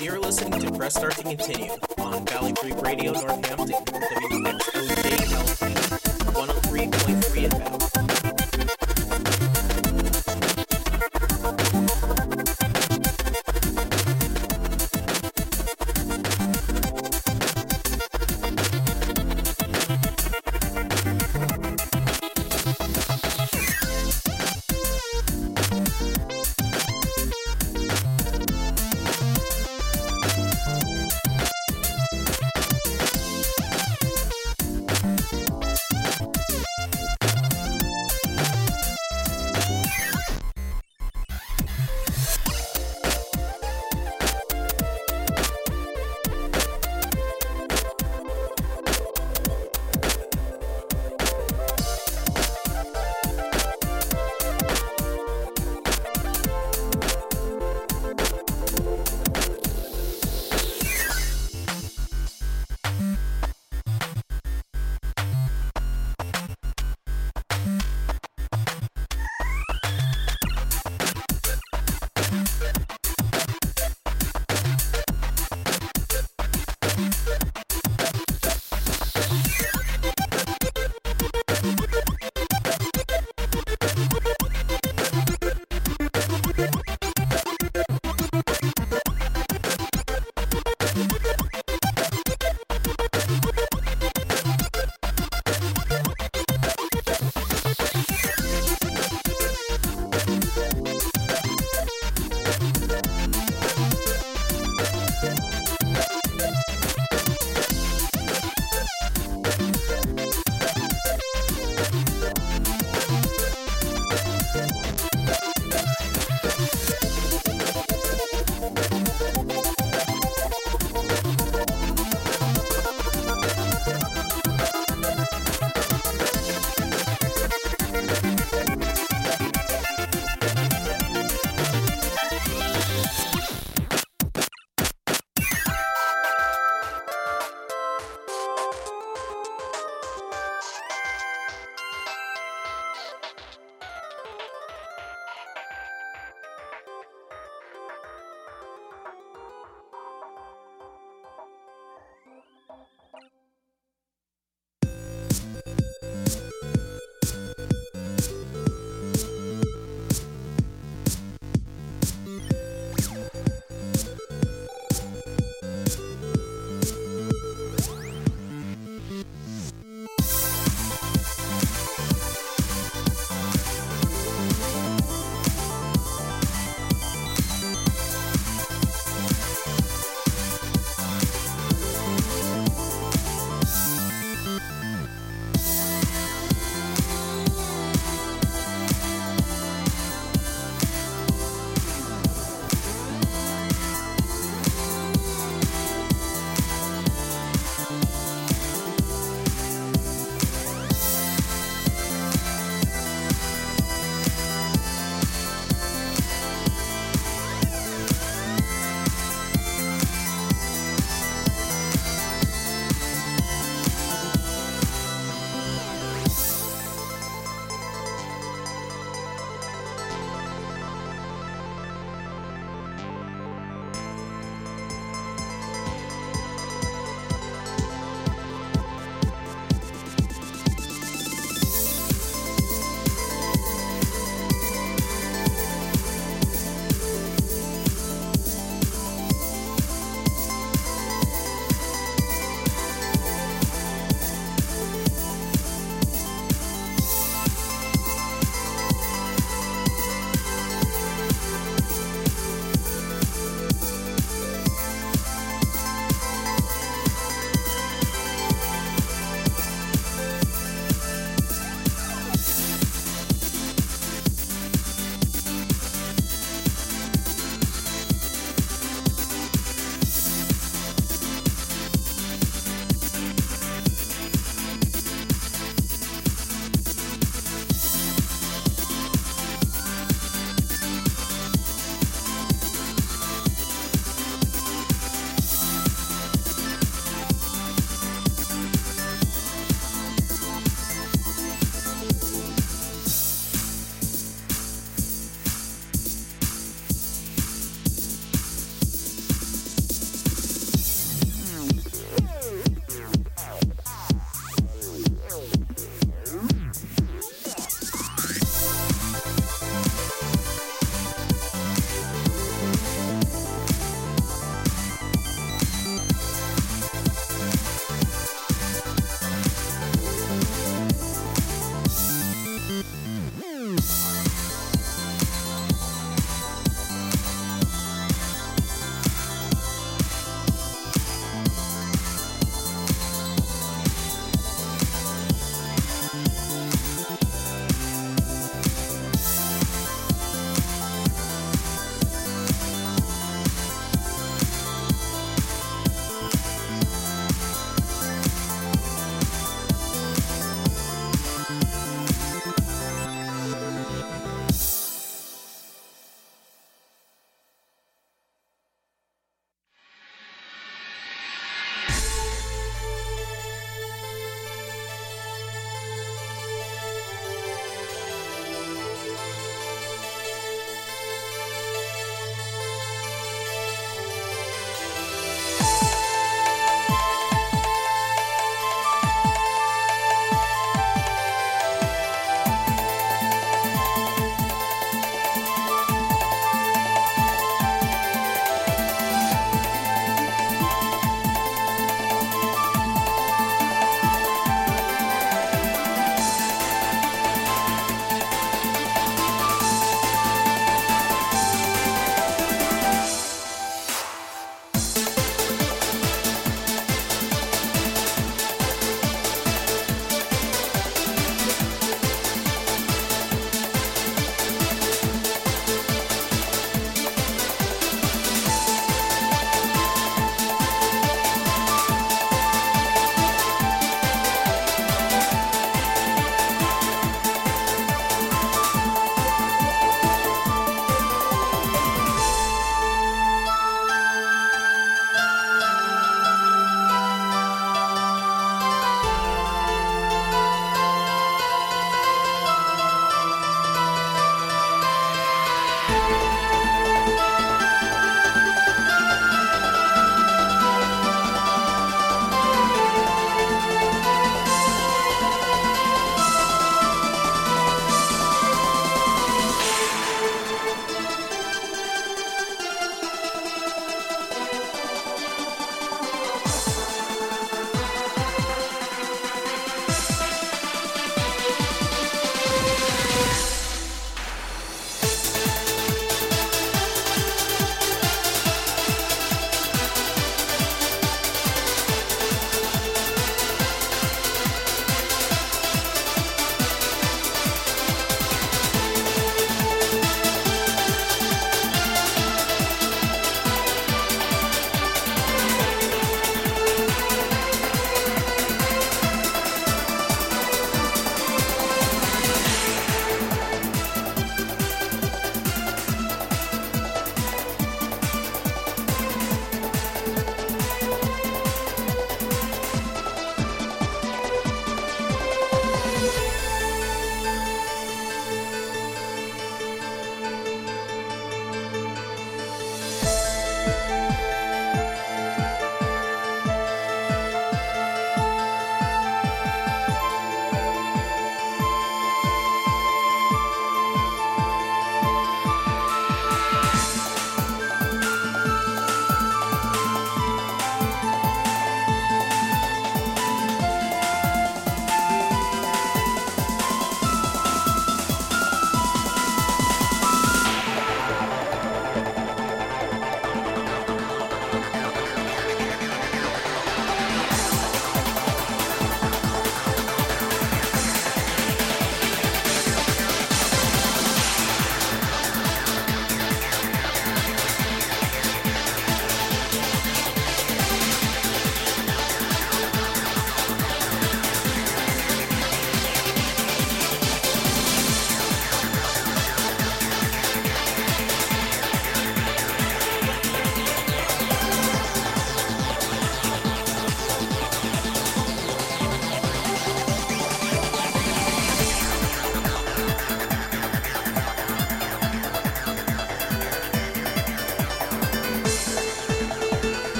You're listening to Press Start to Continue on Valley Free Radio Northampton, WXOJ LP, 103.3 FM.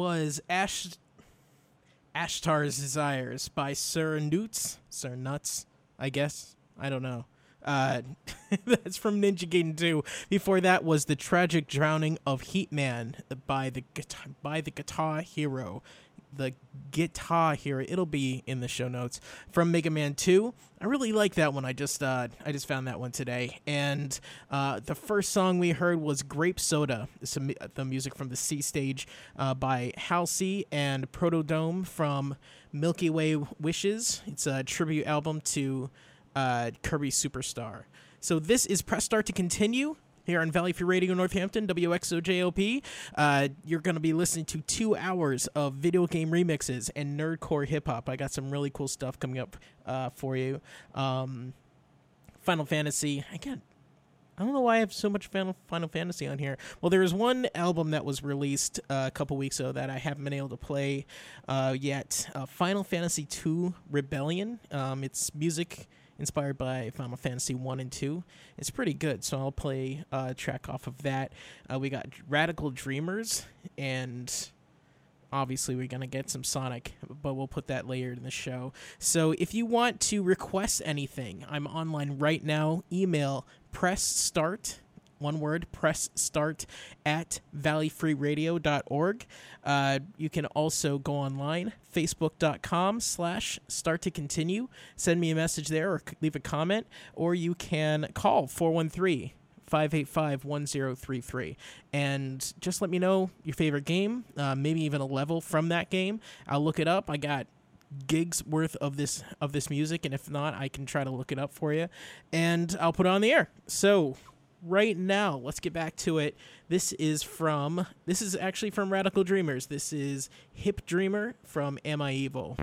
Was Ash Ashtar's Desires by Sir Newts. Sir Nuts, I guess. I don't know. Uh, that's from Ninja Gaiden 2. Before that was The Tragic Drowning of Heatman by the by the Guitar Hero. The Guitar Hero. It'll be in the show notes from Mega Man 2. I really like that one. I just uh, I just found that one today. And uh, the first song we heard was Grape Soda. The music from the C stage uh, by Halsey and Protodome from Milky Way Wishes. It's a tribute album to uh, Kirby Superstar. So this is Press Start to continue here on Valley Free Radio Northampton, WXOJLP. Uh, you're going to be listening to two hours of video game remixes and nerdcore hip hop. I got some really cool stuff coming up uh, for you. Um, Final Fantasy, again, I don't know why I have so much Final, Final Fantasy on here. Well, there is one album that was released uh, a couple weeks ago that I haven't been able to play uh, yet. Uh, Final Fantasy II Rebellion. Um, it's music inspired by Final Fantasy 1 and 2. It's pretty good, so I'll play a track off of that. Uh, we got Radical Dreamers, and obviously we're going to get some Sonic, but we'll put that later in the show. So if you want to request anything, I'm online right now. Email press start one word, press start at valleyfreeradio.org. Uh, you can also go online, facebook.com slash start to continue. Send me a message there or leave a comment, or you can call 413 585 1033. And just let me know your favorite game, uh, maybe even a level from that game. I'll look it up. I got gigs worth of this of this music and if not i can try to look it up for you and i'll put it on the air so right now. Let's get back to it. This is from this is actually from Radical Dreamers. This is Hip Dreamer from Am I Evil?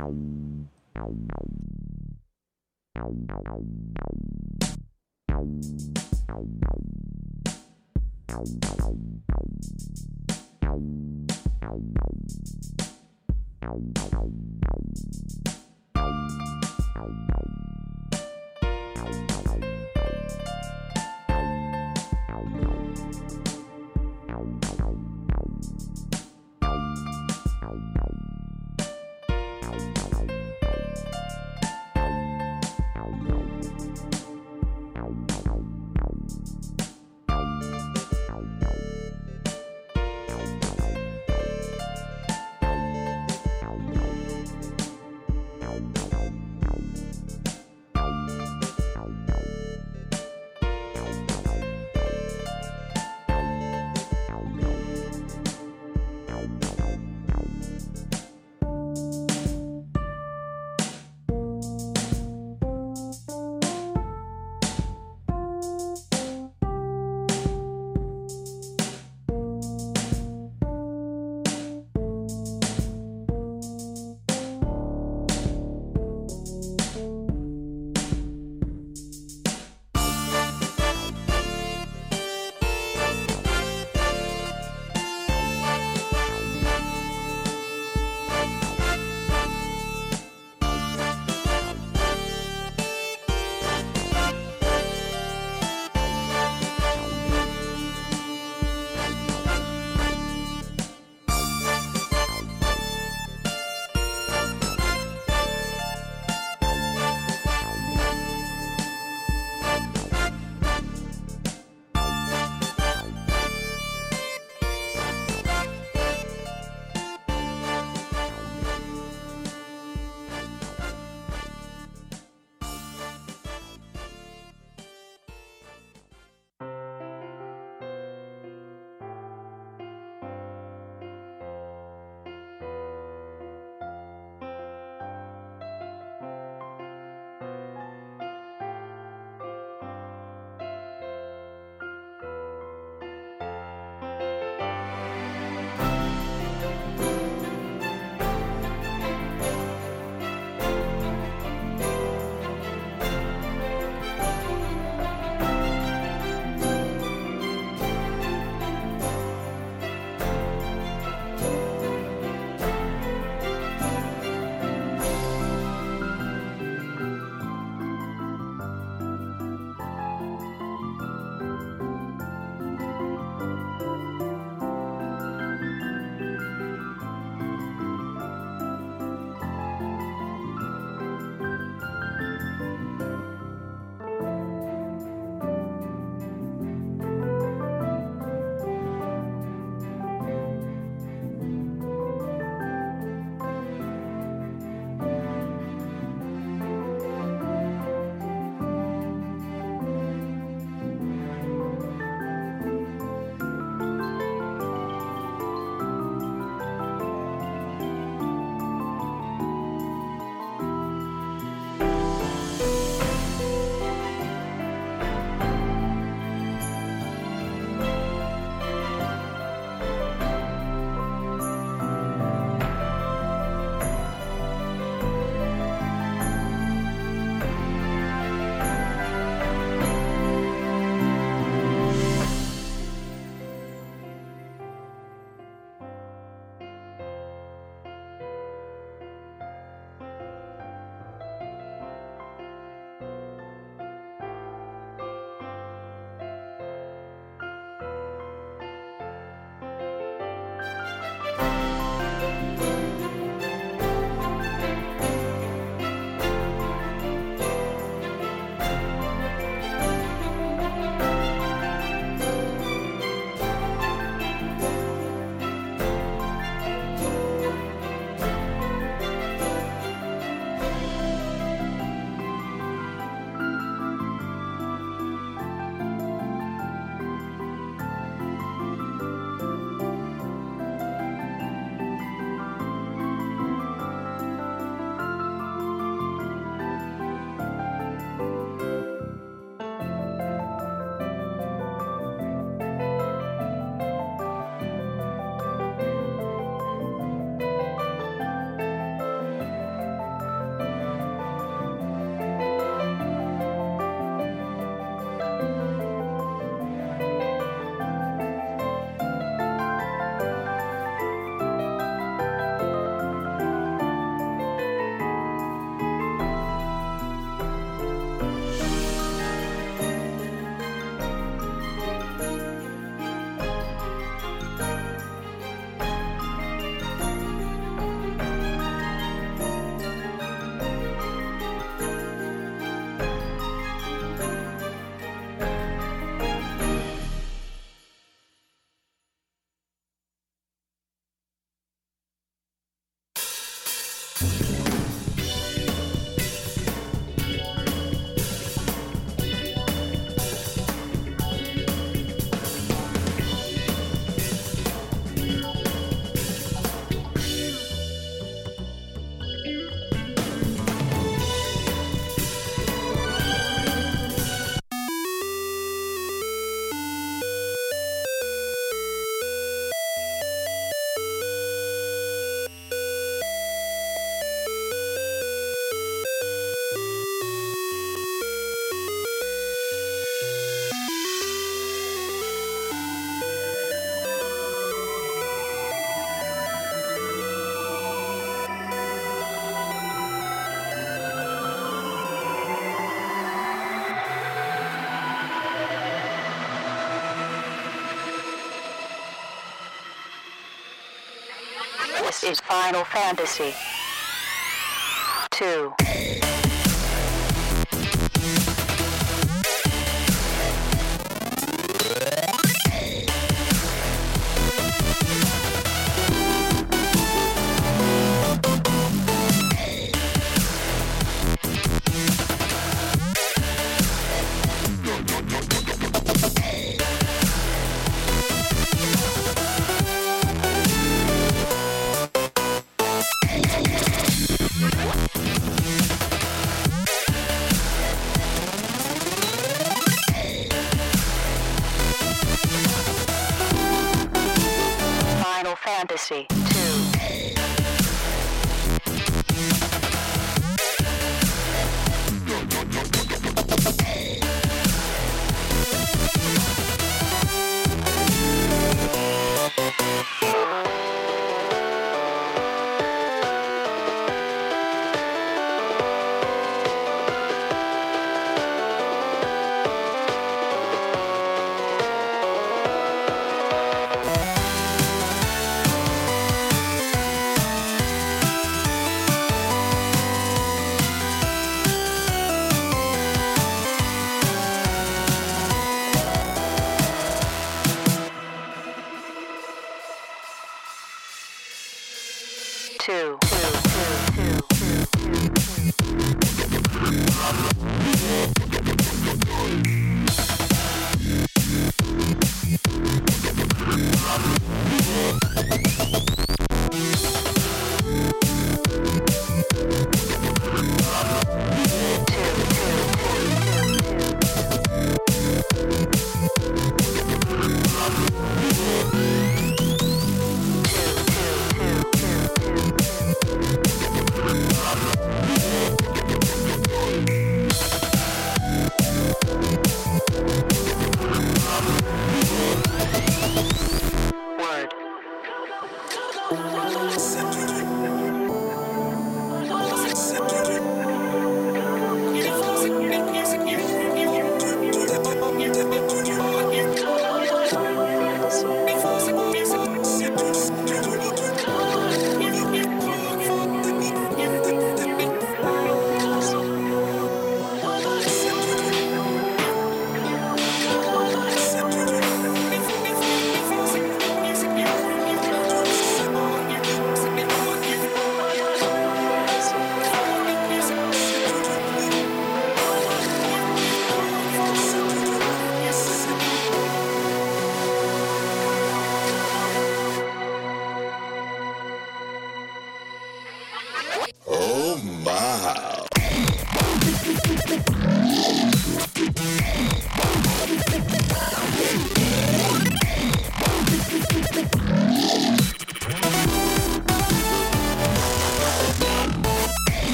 Is Final Fantasy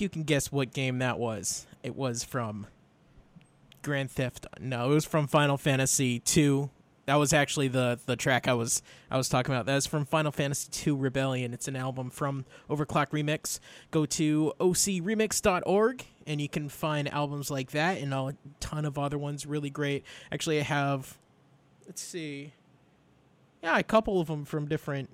you can guess what game that was. It was from Grand Theft. No, it was from Final Fantasy 2. That was actually the the track I was I was talking about. That's from Final Fantasy 2 Rebellion. It's an album from Overclock Remix. Go to ocremix.org and you can find albums like that and a ton of other ones really great. Actually, I have let's see. yeah, a couple of them from different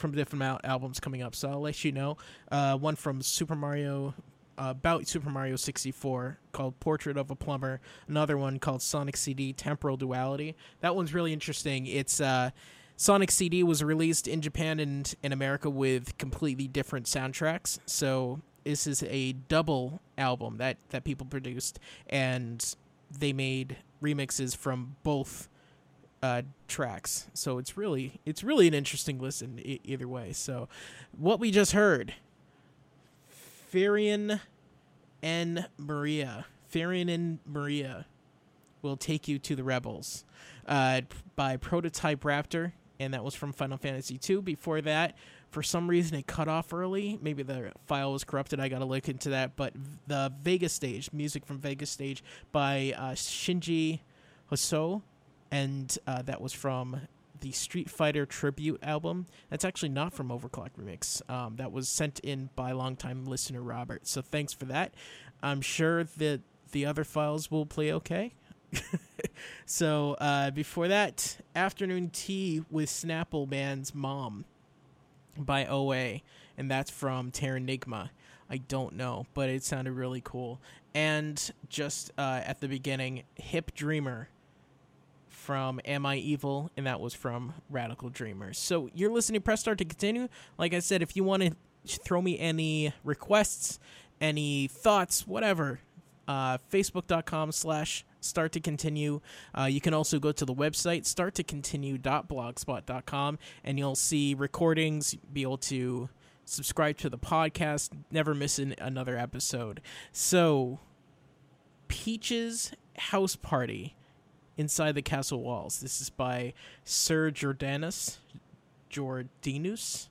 from different al- albums coming up. So I'll let you know. Uh, one from Super Mario. Uh, about Super Mario 64 called Portrait of a Plumber. Another one called Sonic CD Temporal Duality. That one's really interesting. It's uh, Sonic CD was released in Japan and in America with completely different soundtracks. So this is a double album that that people produced, and they made remixes from both uh, tracks. So it's really it's really an interesting listen either way. So what we just heard, Firion and Maria, Firion and Maria, will take you to the rebels, uh, by Prototype Raptor, and that was from Final Fantasy II. Before that, for some reason it cut off early. Maybe the file was corrupted. I got to look into that. But the Vega Stage, music from Vega Stage by uh, Shinji Hosoe, and uh, that was from the Street Fighter tribute album. That's actually not from Overclock Remix. Um, that was sent in by longtime listener Robert. So thanks for that. I'm sure that the other files will play okay. so uh, before that, Afternoon Tea with Snapple Band's Mom by OA, and that's from Terranigma. I don't know, but it sounded really cool. And just uh, at the beginning, Hip Dreamer from Am I Evil, and that was from Radical Dreamers. So you're listening to Press Start to continue. Like I said, if you want to throw me any requests, any thoughts, whatever, uh, facebook.com slash start to continue. Uh, you can also go to the website start to continue.blogspot.com and you'll see recordings, be able to subscribe to the podcast, never miss an, another episode. So, Peach's House Party Inside the Castle Walls. This is by Sir Jordanius Jordanius.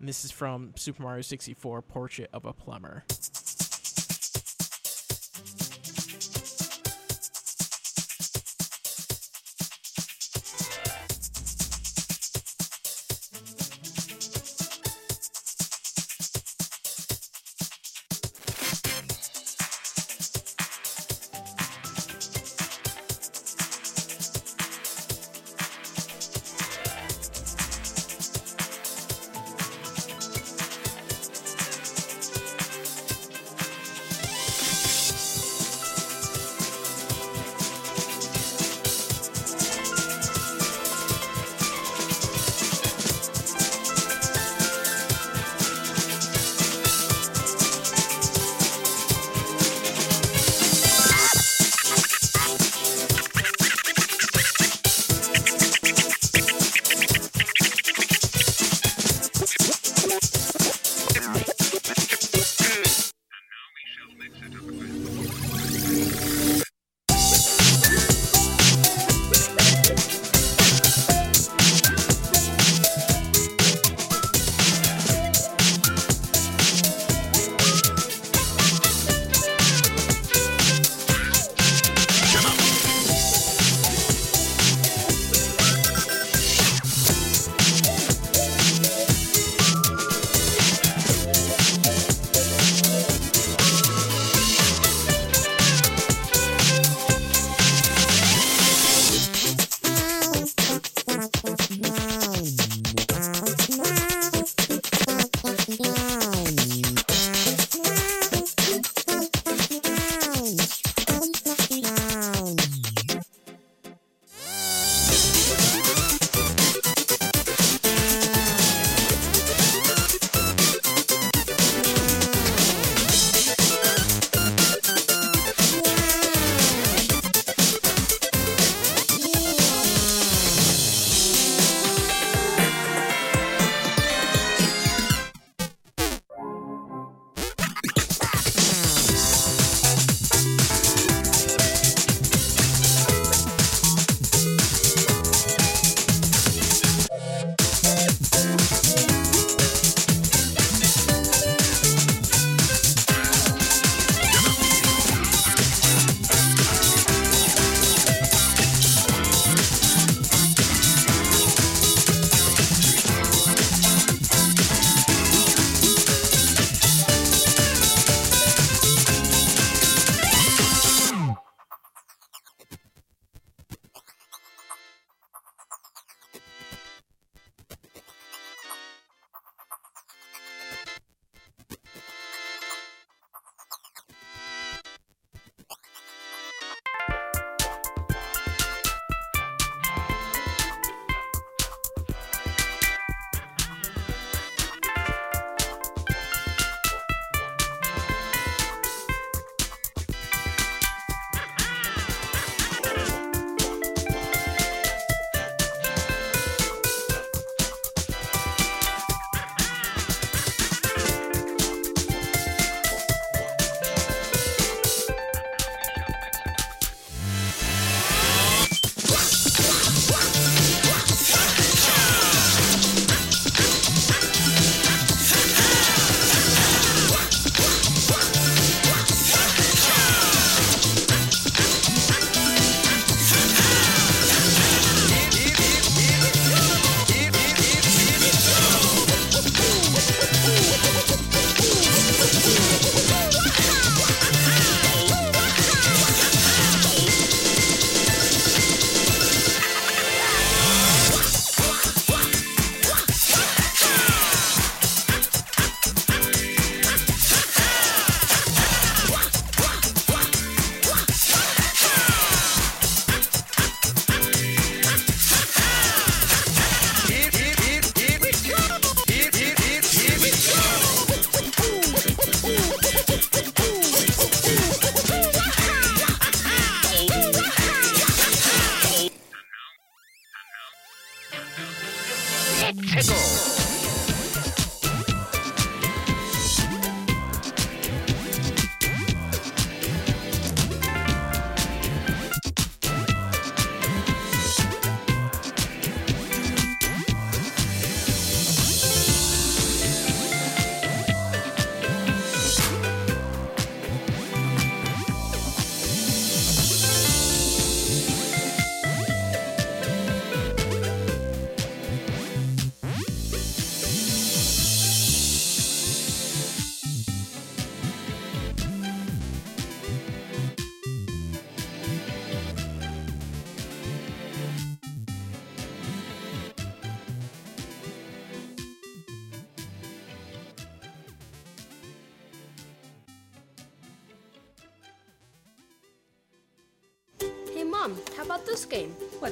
And this is from Super Mario 64 Portrait of a Plumber.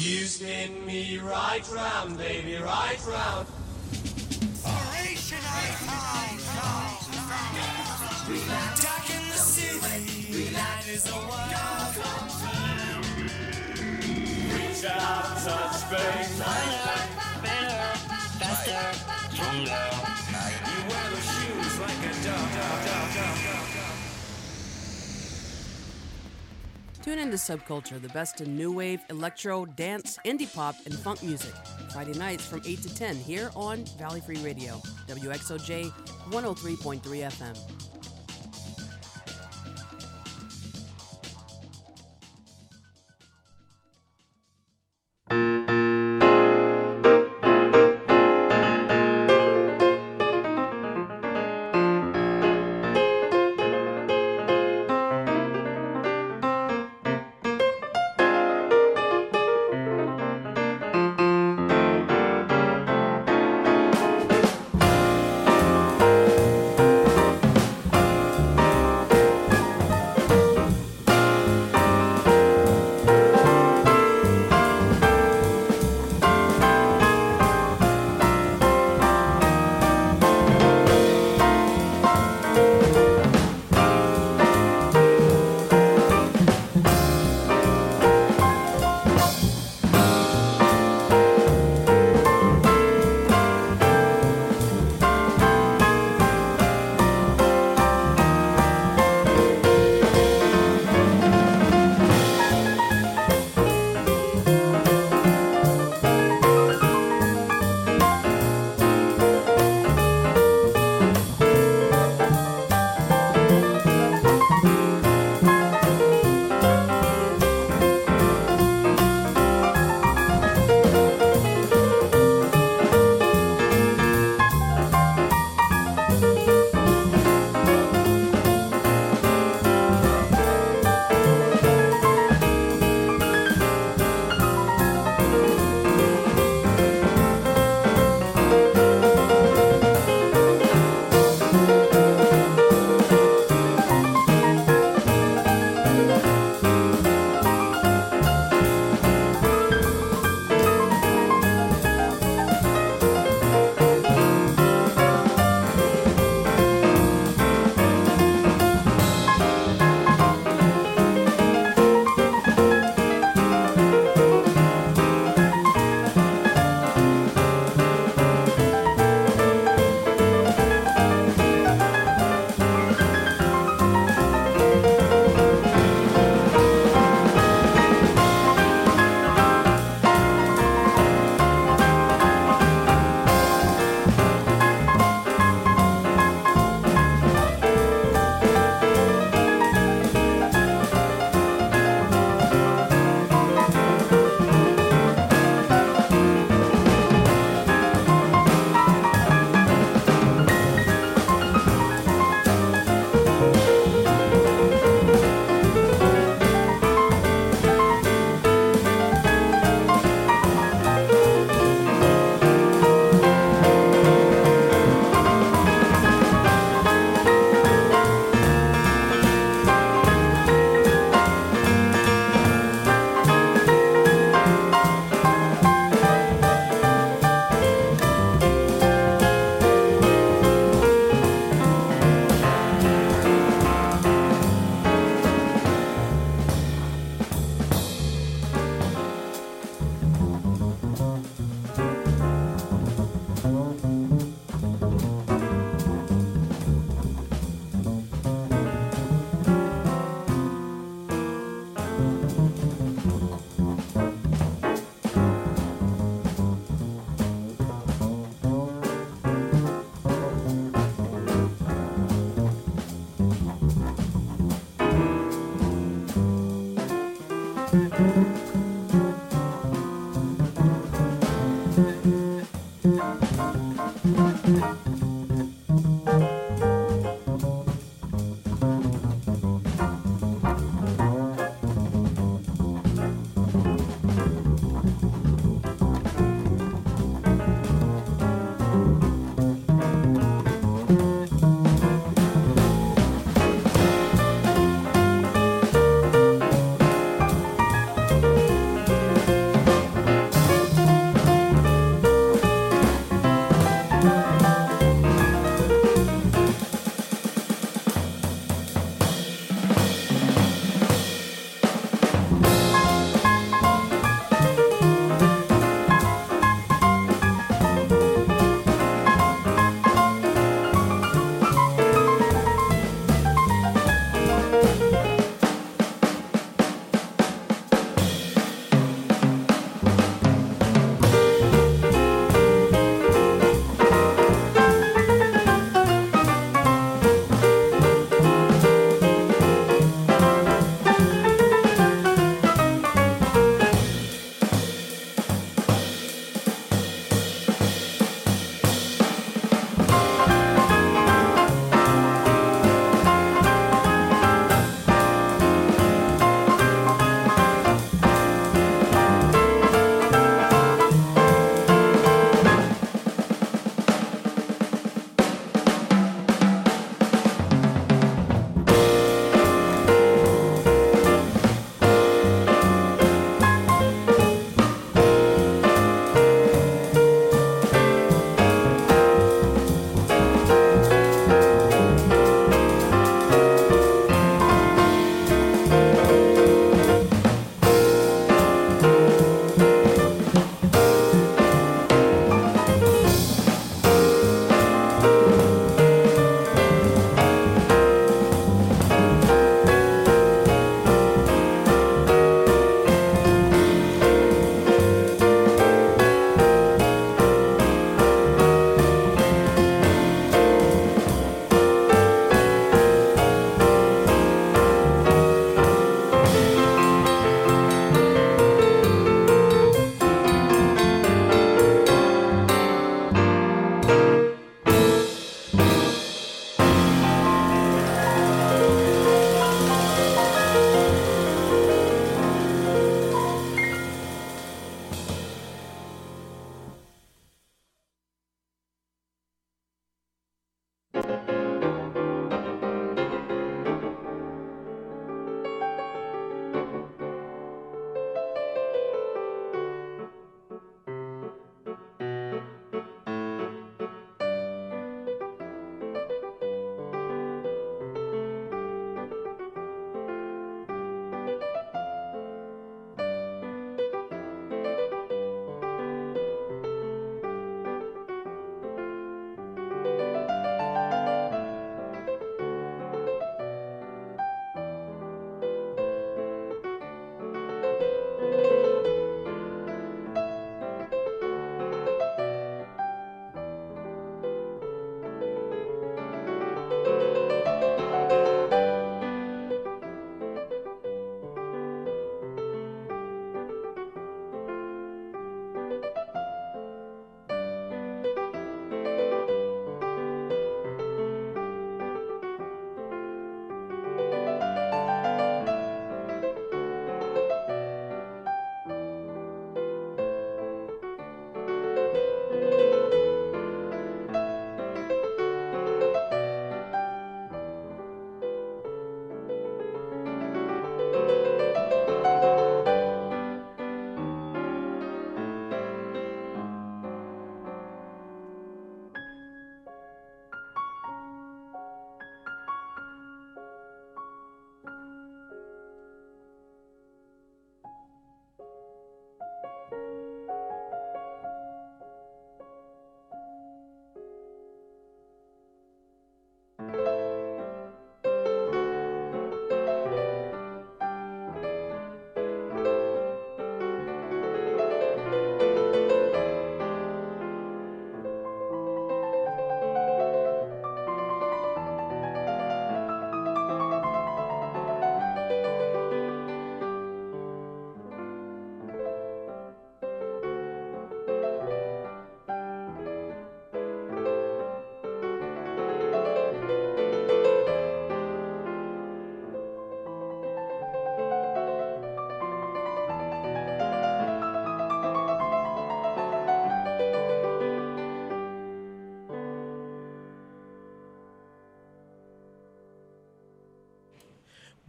You spin me right round, baby, right round. Dark in the city, light is a one-off country. Reach out, touch space. faster, stronger. You wear the shoes like a dog. Tune into Subculture, the best in new wave, electro, dance, indie pop, and funk music. Friday nights from 8 to 10 here on Valley Free Radio, WXOJ 103.3 FM.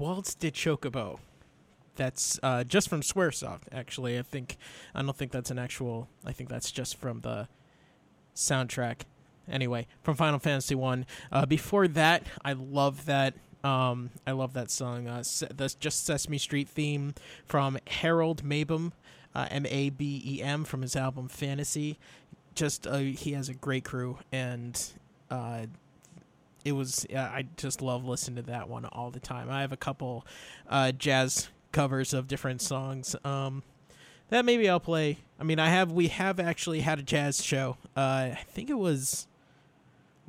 Waltz de Chocobo. That's uh, just from SquareSoft. Actually, I think I don't think that's an actual. I think that's just from the soundtrack. Anyway, from Final Fantasy One. Uh, before that, I love that. Um, I love that song. Uh, Se- the just Sesame Street theme from Harold Mabern, uh, M A B E M, from his album Fantasy. Just uh, he has a great crew, and uh, it was yeah, I just love listening to that one all the time. I have a couple uh, jazz covers of different songs. Um, that maybe I'll play. I mean, I have we have actually had a jazz show. Uh, I think it was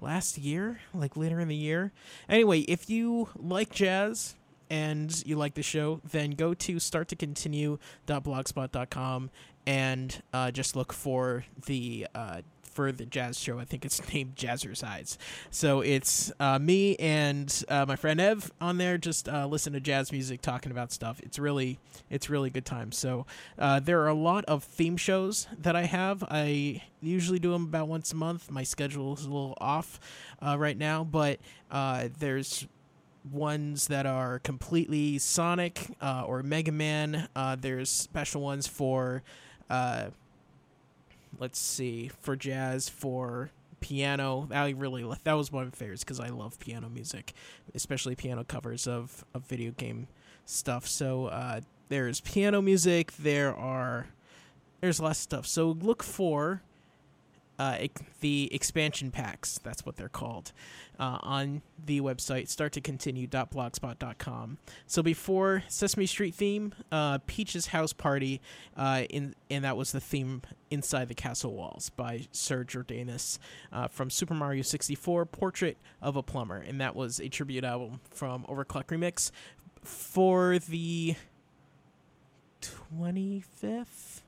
last year, like later in the year. Anyway, if you like jazz and you like the show, then go to starttocontinue.blogspot.com and uh, just look for the uh, for the jazz show. I think it's named Jazzercise. So it's uh, me and uh, my friend Ev on there, just uh, listen to jazz music, talking about stuff. It's really it's really good time. So uh, there are a lot of theme shows that I have. I usually do them about once a month. My schedule is a little off uh, right now, but uh, there's ones that are completely Sonic uh, or Mega Man. Uh, there's special ones for, uh, let's see, for jazz, for piano. I really that was one of my favorites because I love piano music, especially piano covers of of video game stuff. So uh, there's piano music. There are there's less stuff. So look for uh, the expansion packs. That's what they're called uh, on the website starttocontinue.blogspot.com. So before Sesame Street theme, uh, Peach's House Party, uh, in and that was the theme inside the castle walls by Sir Jordanius uh, from Super Mario 64, Portrait of a Plumber, and that was a tribute album from OverClocked ReMix for the 25th,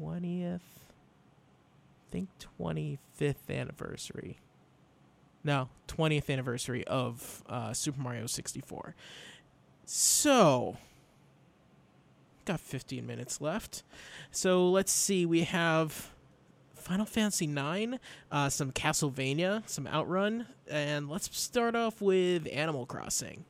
20th. Think 25th anniversary. No, 20th anniversary of uh, Super Mario 64. So, got 15 minutes left. So let's see. We have Final Fantasy 9, uh, some Castlevania, some Outrun, and let's start off with Animal Crossing.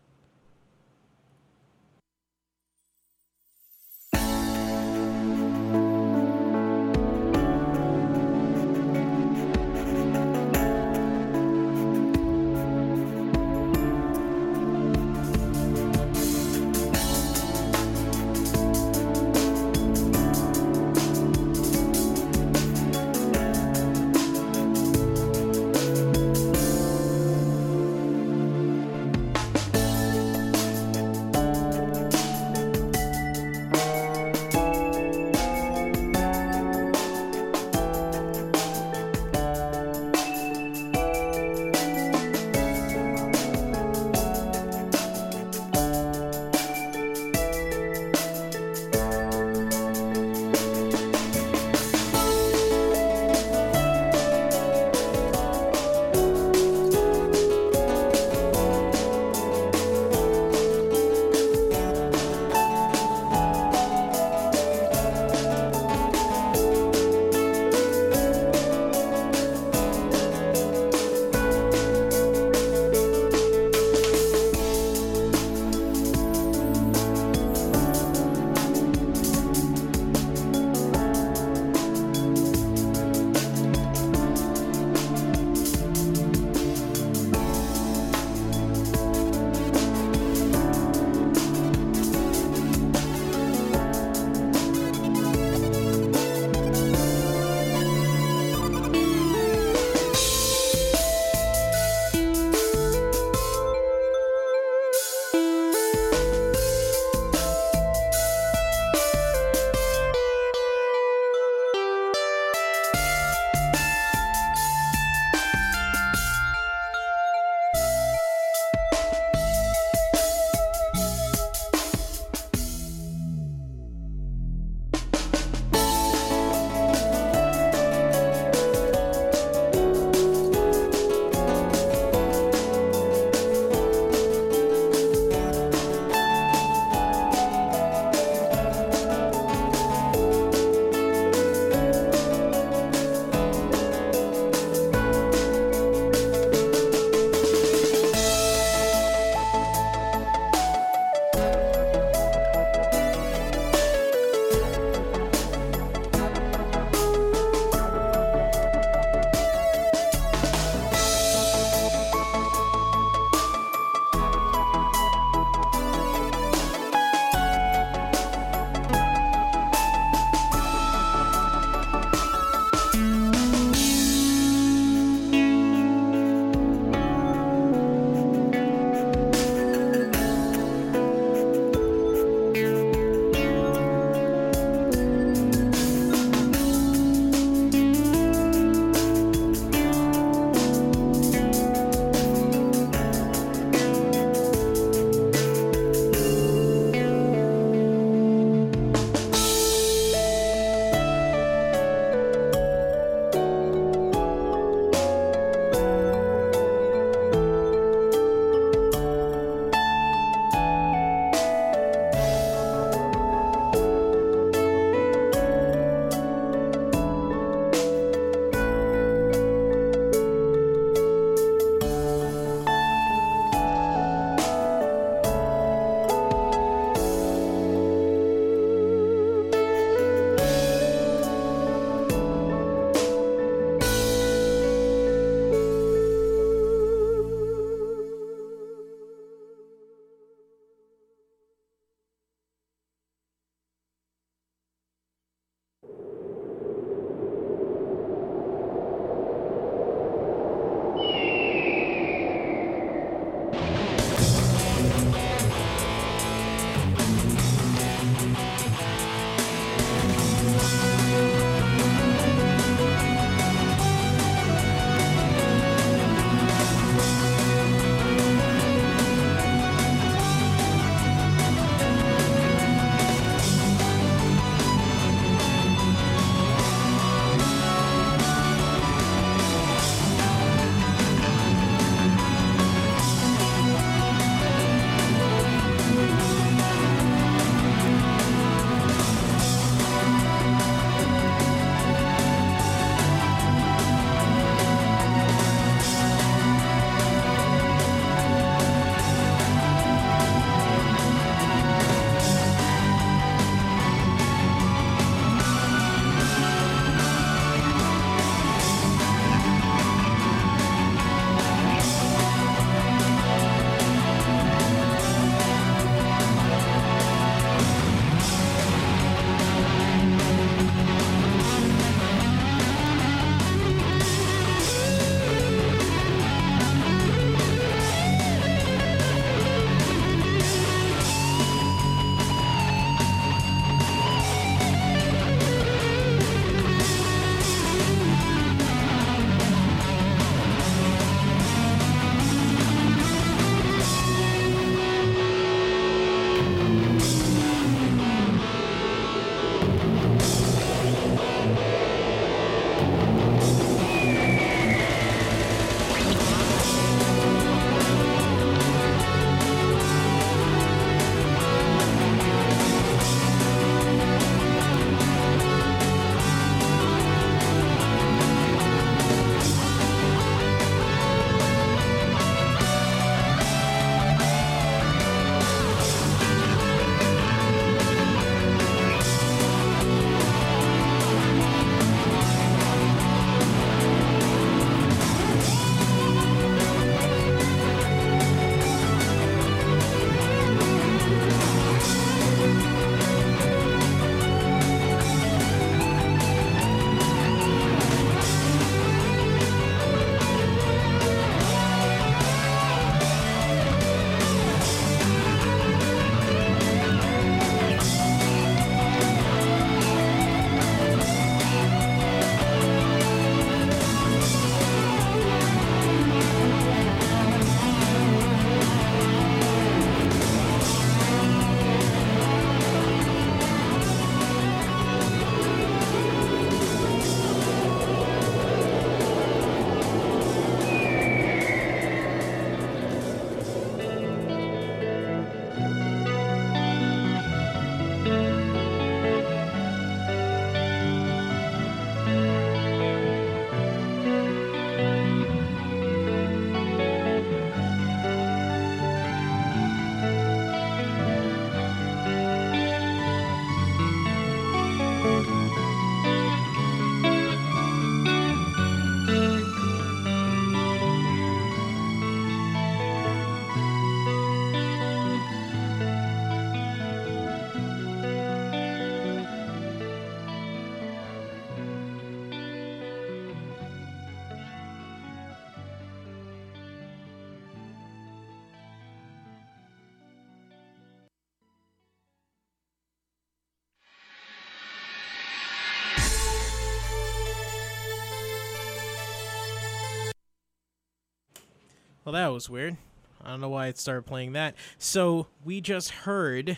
Well, that was weird. I don't know why it started playing that. So we just heard.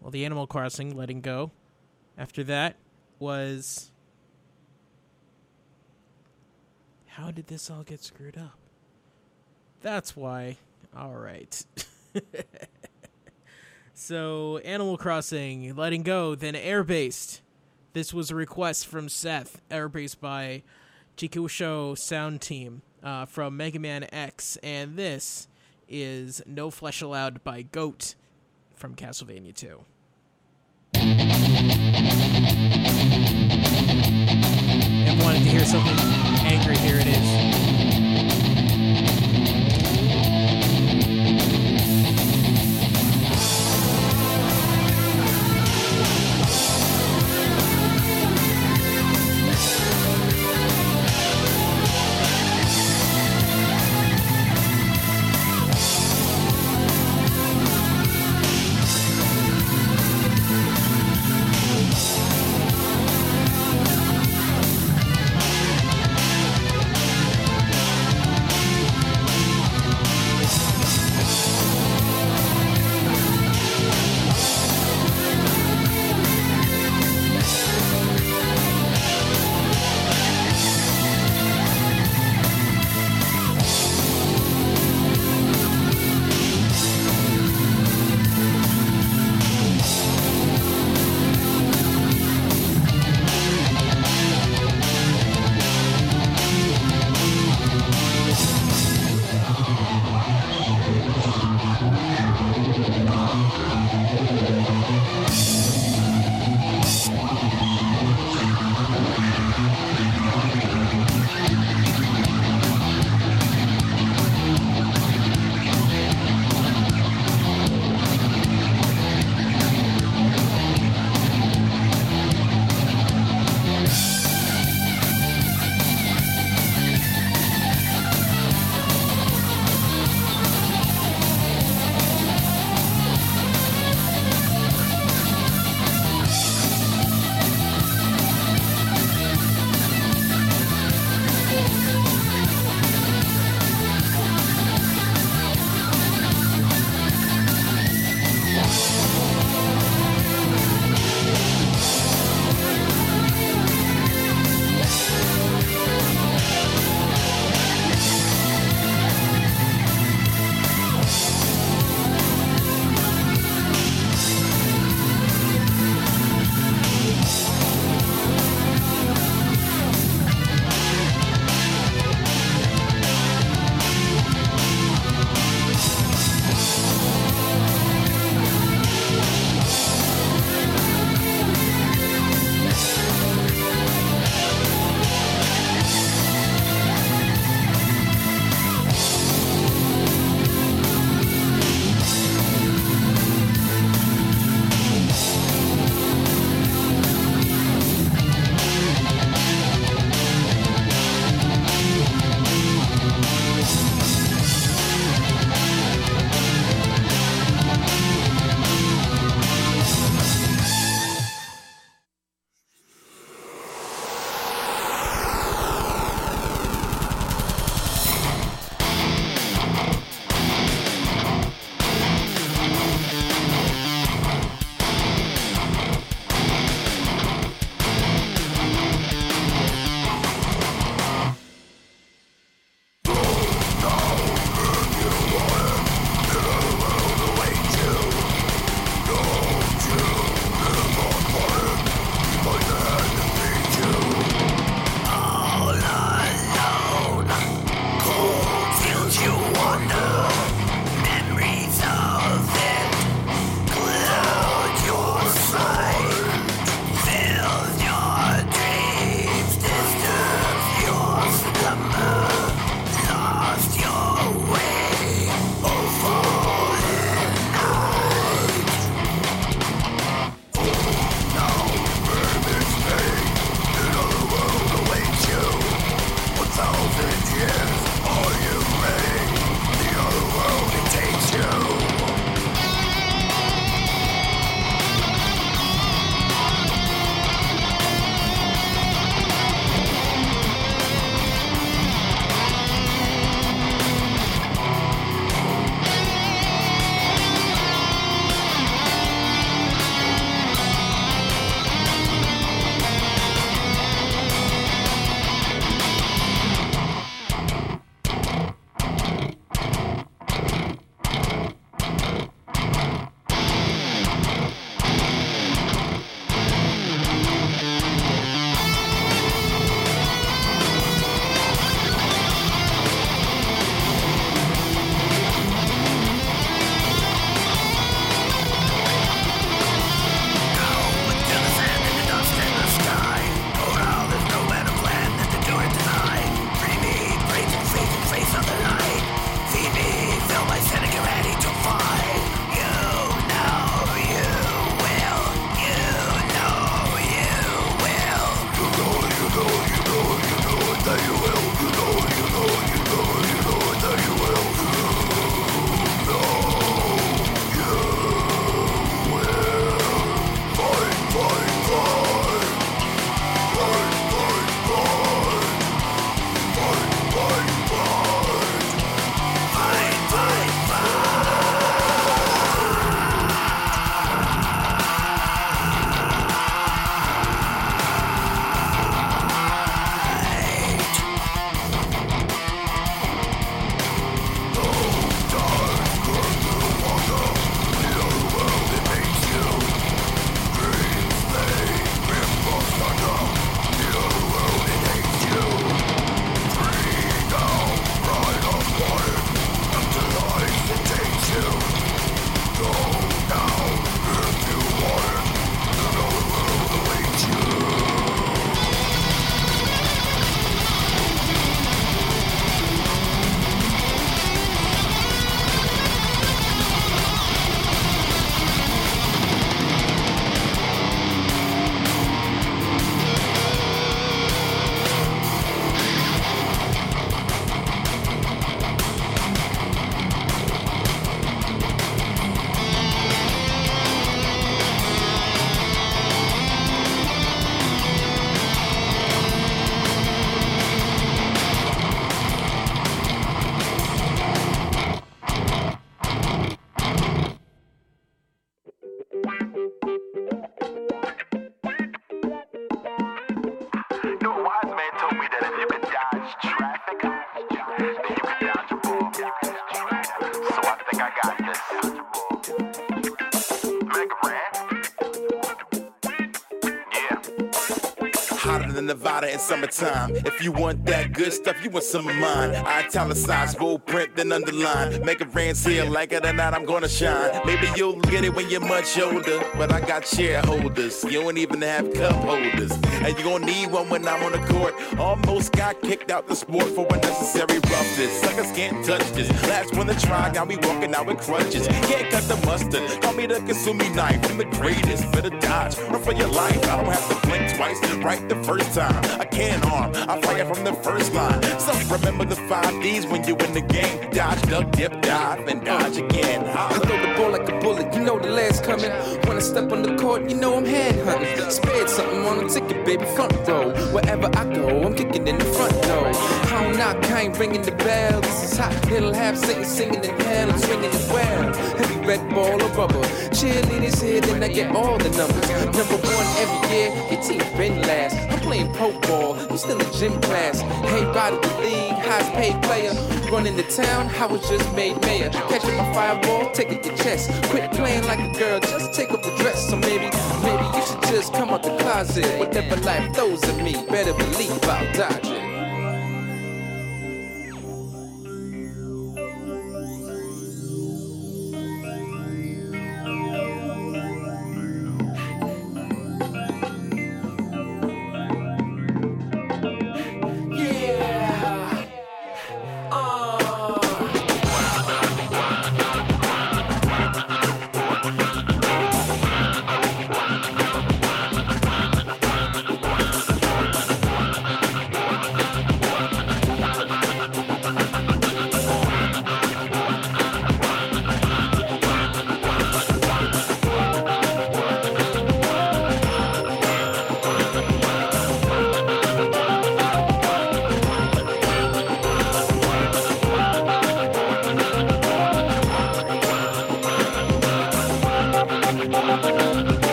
Well, the Animal Crossing letting go. After that was. How did this all get screwed up? That's why. All right. so, Animal Crossing, letting go, then air based. This was a request from Seth, air based by Chikusho Sound Team uh, from Mega Man X, and this is No Flesh Allowed by Goat from Castlevania 2. And wanted to hear something angry, here it is. Nevada in summertime. If you want that good stuff, you want some of mine. I italicize, bold print, then underline. Make it rain, see like it or not, I'm gonna shine. Maybe you'll get it when you're much older, but I got shareholders. You don't even have cup holders. And you gonna need one when I'm on the court. Almost got kicked out the sport for unnecessary roughness. Suckers can't touch this. Last one to try, got me walking out with crutches. Can't cut the mustard. Call me the Kasumi knife. I'm the greatest. Better dodge. Run for your life. I don't have to blink twice. Right the first time. I can't harm. I fire from the first line. So remember the five D's when you in the game. Dodge, duck, dip, dive, and dodge again. I throw the ball like a bullet, you know the last coming. When I step on the court, you know I'm head hunting. Spared something on the ticket, baby, front row. Wherever I go, I'm kicking in the front door. I don't knock, I ain't ringing the bell. This is hot, it'll have Satan singing in hell. I'm swinging it well. Heavy red ball or rubber. Cheerleaders here, then I get all the numbers. Number one every year, your team been last. I'm playing poke ball, I'm still in gym class. Hey, by the league, highest paid player. Running the town, I was just made mayor. Catching my fireball, it to chest. Quit playing like a girl, just take off the dress. So maybe, maybe you should just come out the closet. Whatever life throws at me, better believe I'll dodge it.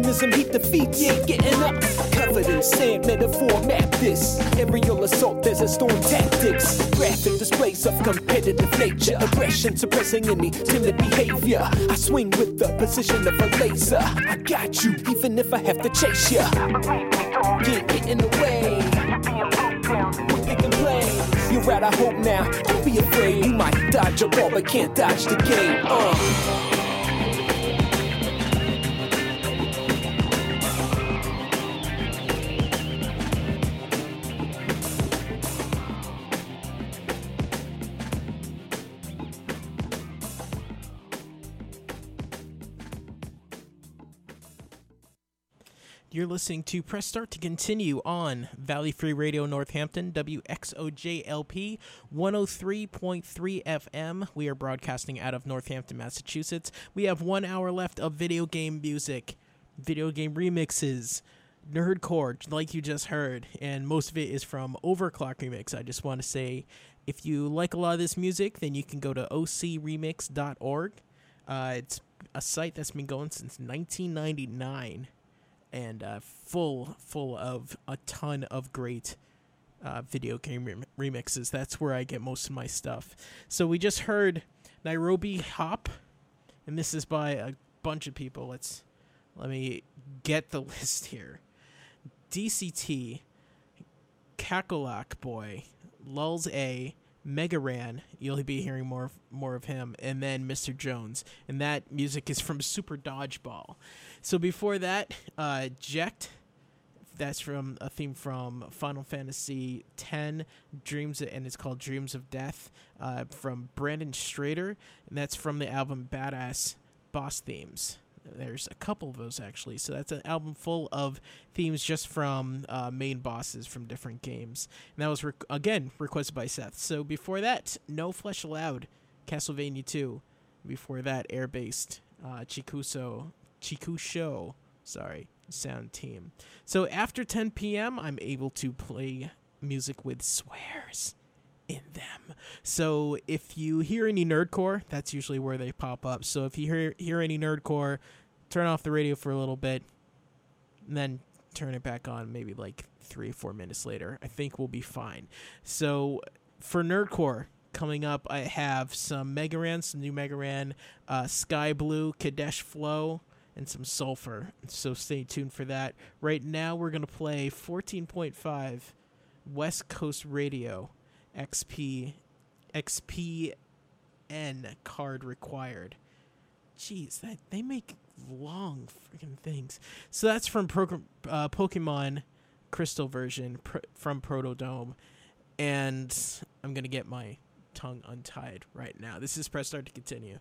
Urbanism heat defeats, yeah, getting up. Covered in sand, metaphor, map this. Aerial assault, there's a storm tactics. Graphic displays of competitive nature. Aggression suppressing any timid behavior. I swing with the precision of a laser. I got you, even if I have to chase ya. Yeah, get in the way. We're picking plays. You're out of hope now. Don't be afraid. You might dodge a ball, but can't dodge the game. Uh. Listening to Press Start to continue on Valley Free Radio Northampton, WXOJLP 103.3 FM. We are broadcasting out of Northampton, Massachusetts. We have one hour left of video game music, video game remixes, nerdcore, like you just heard, and most of it is from OverClocked ReMix. I just want to say if you like a lot of this music, then you can go to ocremix.org. Uh, it's a site that's been going since 1999 and uh, full full of a ton of great uh, video game rem- remixes. That's where I get most of my stuff. So we just heard Nairobi Hop, and this is by a bunch of people. Let's let me get the list here. DCT, Kakalak Boy, Lulz A, Megaran. You'll be hearing more more of him, and then Mr. Jones. And that music is from Super Dodgeball. So before that, uh, Ject. That's from a theme from Final Fantasy X, Dreams, and it's called Dreams of Death, uh, from Brandon Strader, and that's from the album Badass Boss Themes. There's a couple of those actually, so that's an album full of themes just from uh, main bosses from different games, and that was rec- again requested by Seth. So before that, No Flesh Allowed, Castlevania 2. Before that, Air Based, uh, Chikuso, Chikusho, sorry, sound team. So after 10 p.m., I'm able to play music with swears in them. So if you hear any nerdcore, that's usually where they pop up. So if you hear hear any nerdcore, turn off the radio for a little bit, and then turn it back on maybe like three or four minutes later. I think we'll be fine. So for nerdcore coming up, I have some Megaran, some new Megaran, uh, Sky Blue, Kadesh Flow, and some Sulfur. So stay tuned for that. Right now, we're gonna play 14.5 West Coast Radio XP XPN card required. Jeez, that they make long freaking things. So that's from uh, Pokemon Crystal version pr- from Protodome, and I'm gonna get my tongue untied right now. This is press start to continue.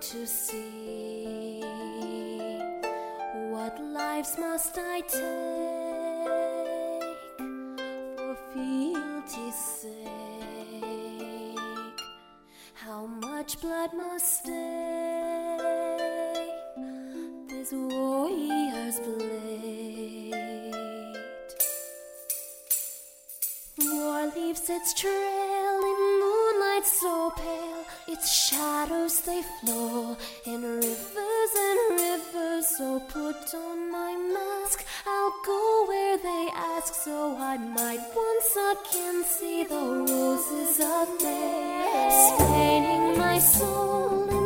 To see. What lives must I take for fealty's sake? How much blood must stay this warrior's blade? War leaves its trail in moonlight so pale. Its shadows they flow in rivers and rivers. So put on my mask, I'll go where they ask, so I might once again see the roses of May, staining my soul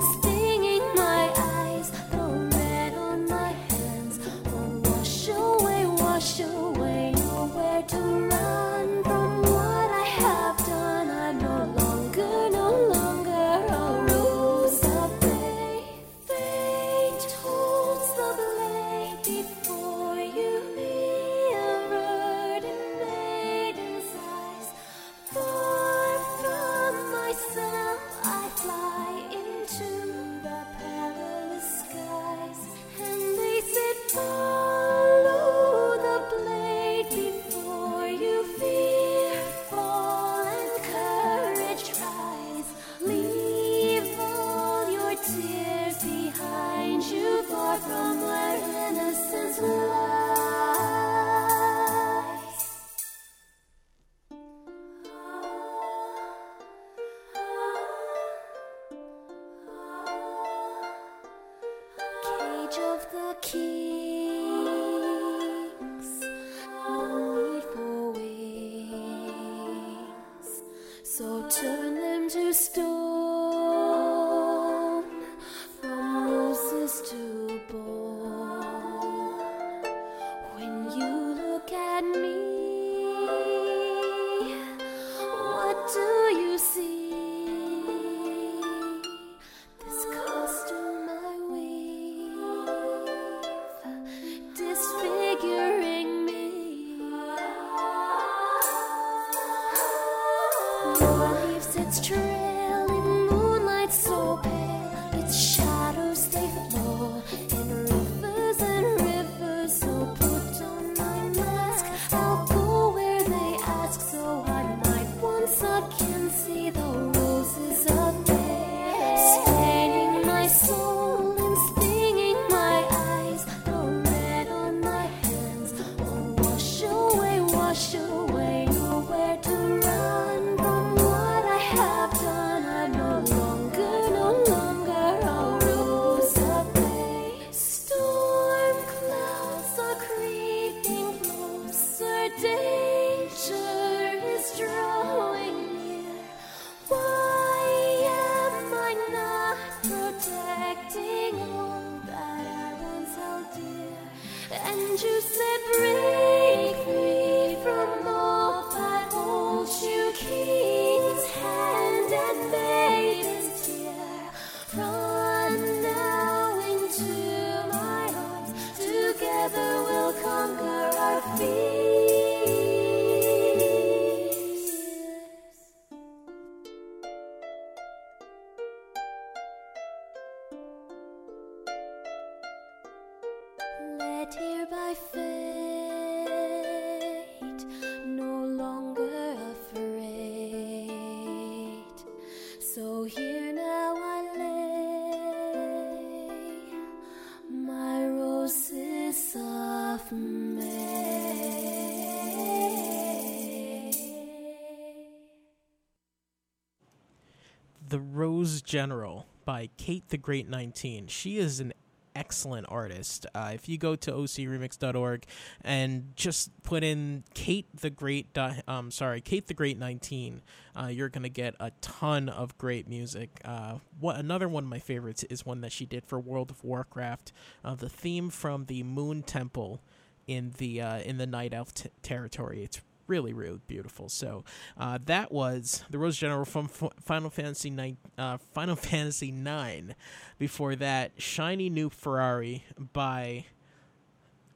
General by Kate the Great 19. She is an excellent artist. Uh, if you go to ocremix.org and just put in Kate the Great, um, sorry, Kate the Great 19, uh, you're gonna get a ton of great music. Uh, what another one of my favorites is one that she did for World of Warcraft. Uh, the theme from the Moon Temple in the uh, in the Night Elf t- territory. It's really really beautiful. So uh, that was the Rose General from F- Final Fantasy nine, uh, Final Fantasy nine. Before that, Shiny New Ferrari by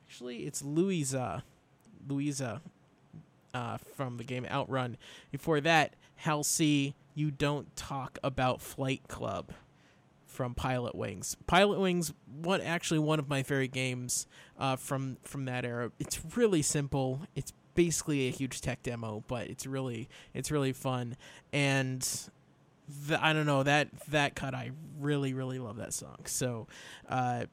actually it's Louisa, Louisa uh, from the game Outrun. Before that, Halsey, You Don't Talk About Flight Club from Pilotwings. Pilot Wings, one actually one of my favorite games uh, from from that era. It's really simple. It's basically a huge tech demo, but it's really it's really fun. And the, I don't know that that cut. I really really love that song. So, uh,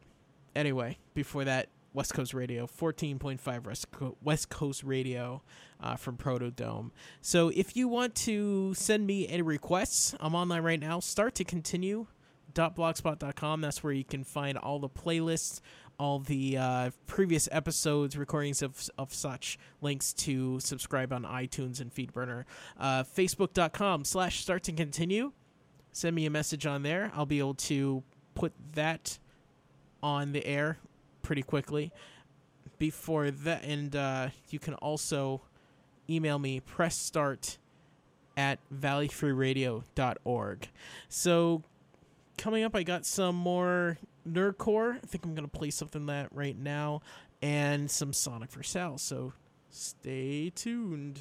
anyway, before that, West Coast Radio, 14.5 West, Co- West Coast Radio uh, from Protodome. So if you want to send me any requests, I'm online right now. Start to continue. dot blogspot.com. That's where you can find all the playlists, all the uh, previous episodes, recordings of, of such, links to subscribe on iTunes and Feedburner. Uh, Facebook.com slash start to continue. Send me a message on there. I'll be able to put that on the air pretty quickly. Before that, and uh, you can also email me press start at valleyfreeradio.org. So coming up, I got some more nerdcore. I think I'm gonna play something that right now, and some Sonic for Sale. So stay tuned.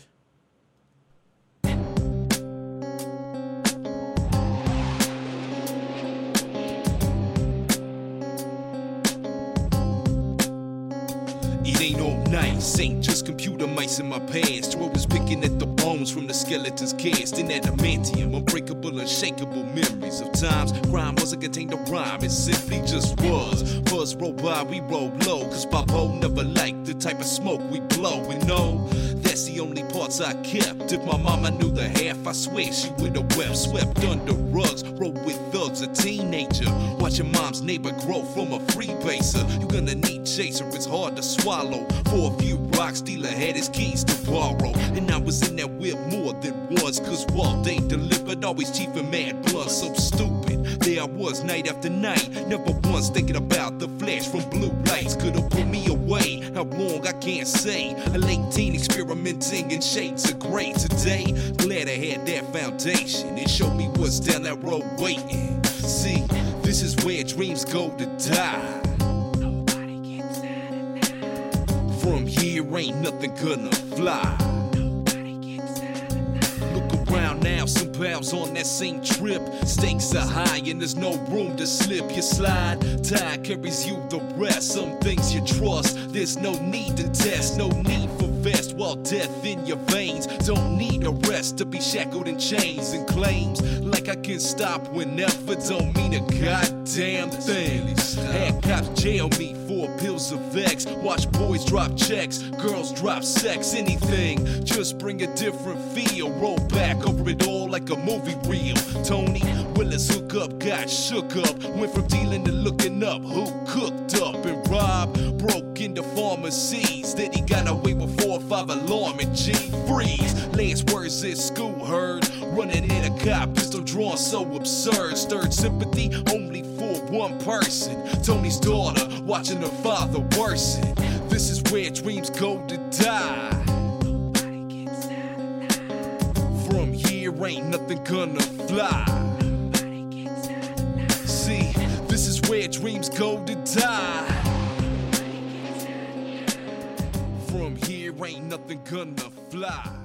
It ain't all nice, ain't just computer mice in my past. Throw was picking at the bones from the skeleton's cast. In adamantium, unbreakable, unshakable memories of times. Crime wasn't contained to rhyme, it simply just was. Buzz roll by, we roll low, cause Papa never liked the type of smoke we blow. And no, that's the only parts I kept. If my mama knew the half, I swear she would have wept. Swept under rugs, rode with thugs, a teenager. Watching mom's neighbor grow from a freebaser. You're gonna need chaser, it's hard to swallow. For a few rocks, dealer had his keys to borrow. And I was in that whip more than once, cause while they delivered, always chief and mad blunt, so stupid. There I was night after night, never once thinking about the flash from blue lights. Could have put me away, how long I can't say. A late teen experimenting in shades of gray today. Glad I had that foundation, it showed me what's down that road waiting. See, this is where dreams go to die. From here ain't nothing gonna fly. Now, some pals on that same trip. Stakes are high and there's no room to slip. You slide, time carries you the rest. Some things you trust, there's no need to test, no need While death in your veins, don't need a rest to be shackled in chains and claims. Like I can stop whenever, don't mean a goddamn thing. Had cops jail me for pills of X. Watch boys drop checks, girls drop sex, anything. Just bring a different feel. Roll back over it all like a movie reel. Tony Willis hook up, got shook up. Went from dealing to looking up. Who cooked up and robbed? broke into pharmacies. Then he got away with four or five alarm and G freeze. Last words at school heard. Running in a cop, pistol drawn so absurd. Stirred sympathy only for one person. Tony's daughter watching her father worsen. This is where dreams go to die. From here ain't nothing gonna fly. See, this is where dreams go to die. From here ain't nothing gonna fly.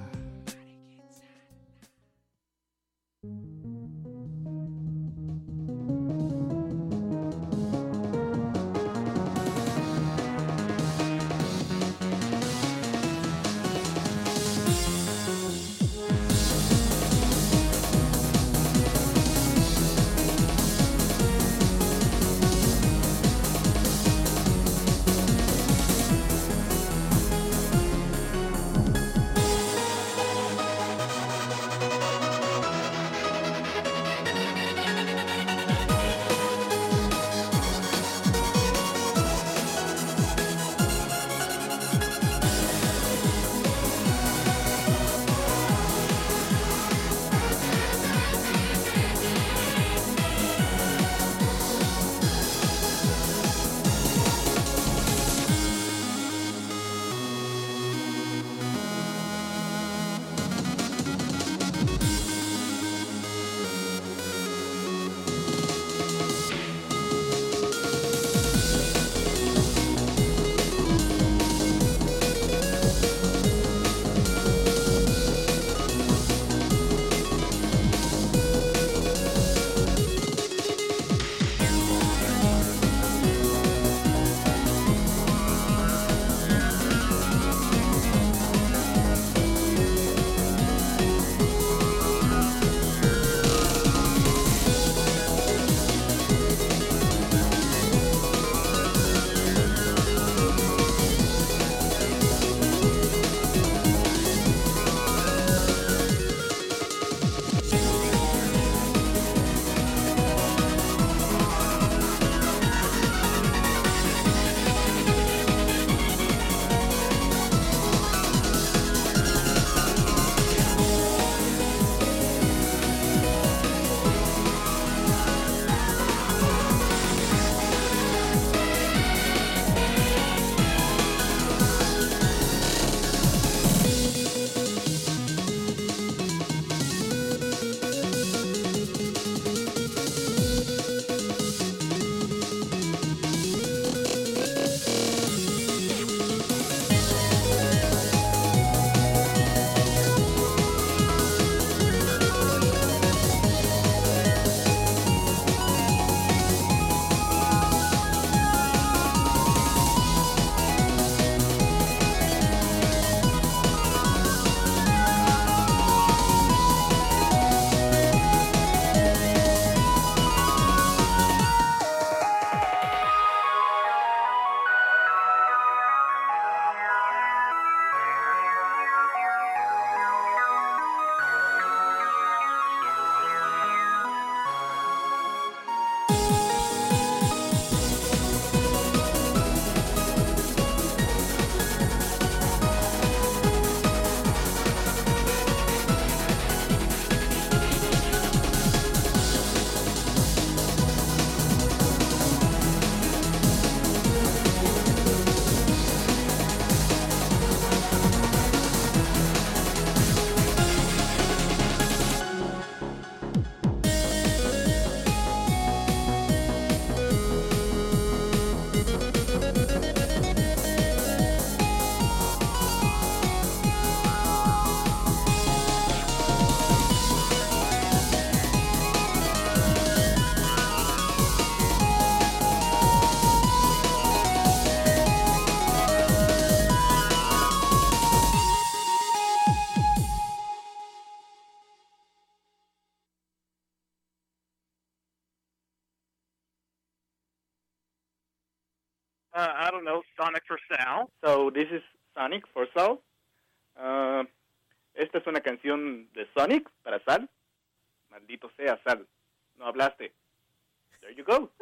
Don't know, Sonic for Sal. So this is Sonic for Sal. Uh, esta es una canción de Sonic para Sal. Maldito sea Sal. No hablaste. There you go.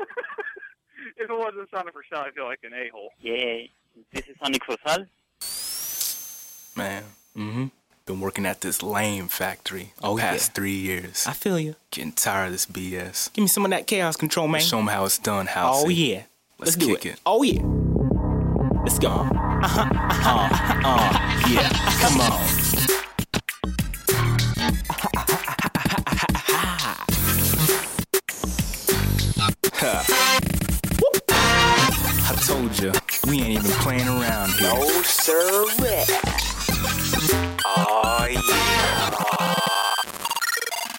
if it wasn't Sonic for Sal, I feel like an a-hole. Yeah, this is Sonic for Sal. Man, mm-hmm. Been working at this lame factory the Oh, past yeah. three years. I feel you. Getting tired of this BS. Give me some of that chaos control, man. Show 'em how it's done, House. Oh yeah. Let's, do kick it. Oh yeah. Let's go. Uh-huh. Uh, uh, yeah, come on. Ha. I told you, we ain't even playing around here. No, sir. Oh, yeah.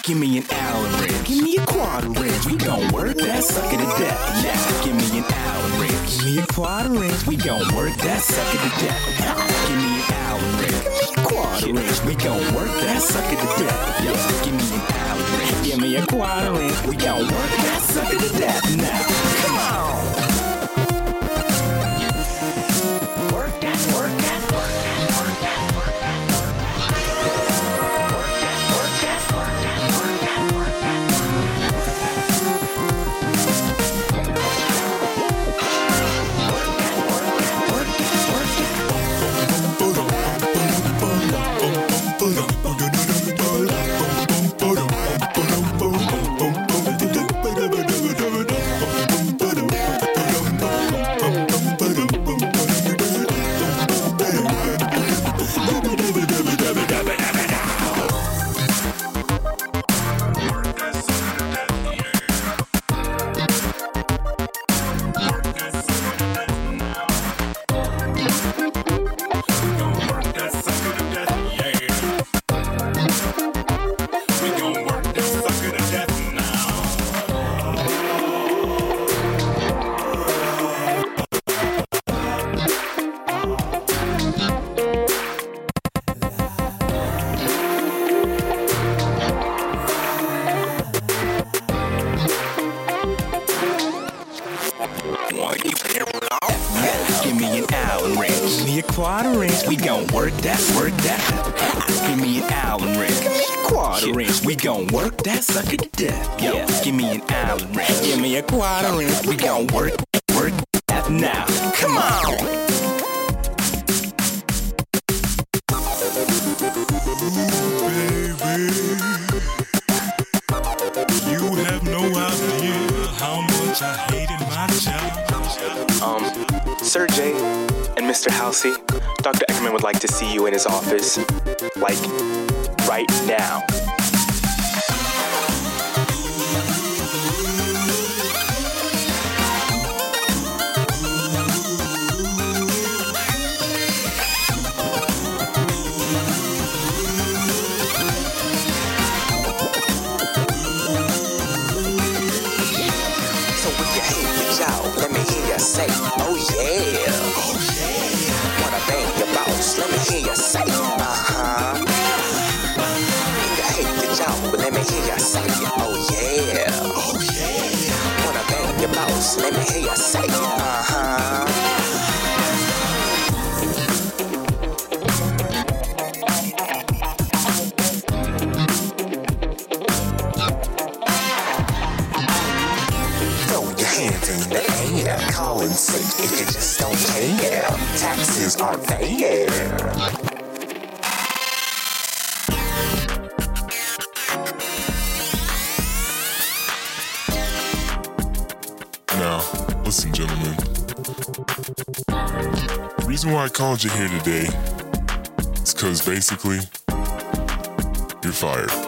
Give me an wrench. Give me a quarter wrench. We gon' work that sucker to death. Yeah, give me an wrench. Give me a quarter wrench. We gon' work that sucker to death. Give me an Allen wrench. Give me a quarter wrench. We gon' work that sucker to death. Yo, give me an Allen wrench. Give me a quarter wrench. We gon' work that sucker to death. Now, Dr. Eckerman would like to see you in his office, like right now. Say. Oh yeah. Say, uh-huh. the air, call and sick if you just don't care. Taxes are there. Reason why I called you here today is because basically, you're fired.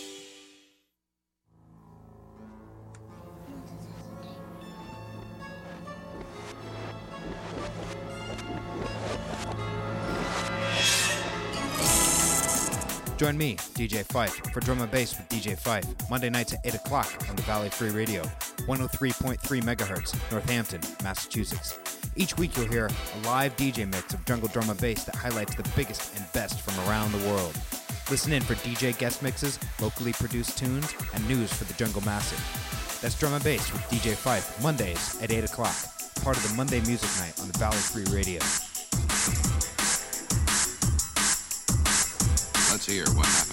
Join me, DJ Fife, for Drum and Bass with DJ Fife, Monday nights at 8 o'clock on the Valley Free Radio, 103.3 megahertz, Northampton, Massachusetts. Each week you'll hear a live DJ mix of jungle drum and bass that highlights the biggest and best from around the world. Listen in for DJ guest mixes, locally produced tunes, and news for the jungle massive. That's Drum and Bass with DJ Fife, Mondays at 8 o'clock, part of the Monday Music Night on the Valley Free Radio. Let's hear what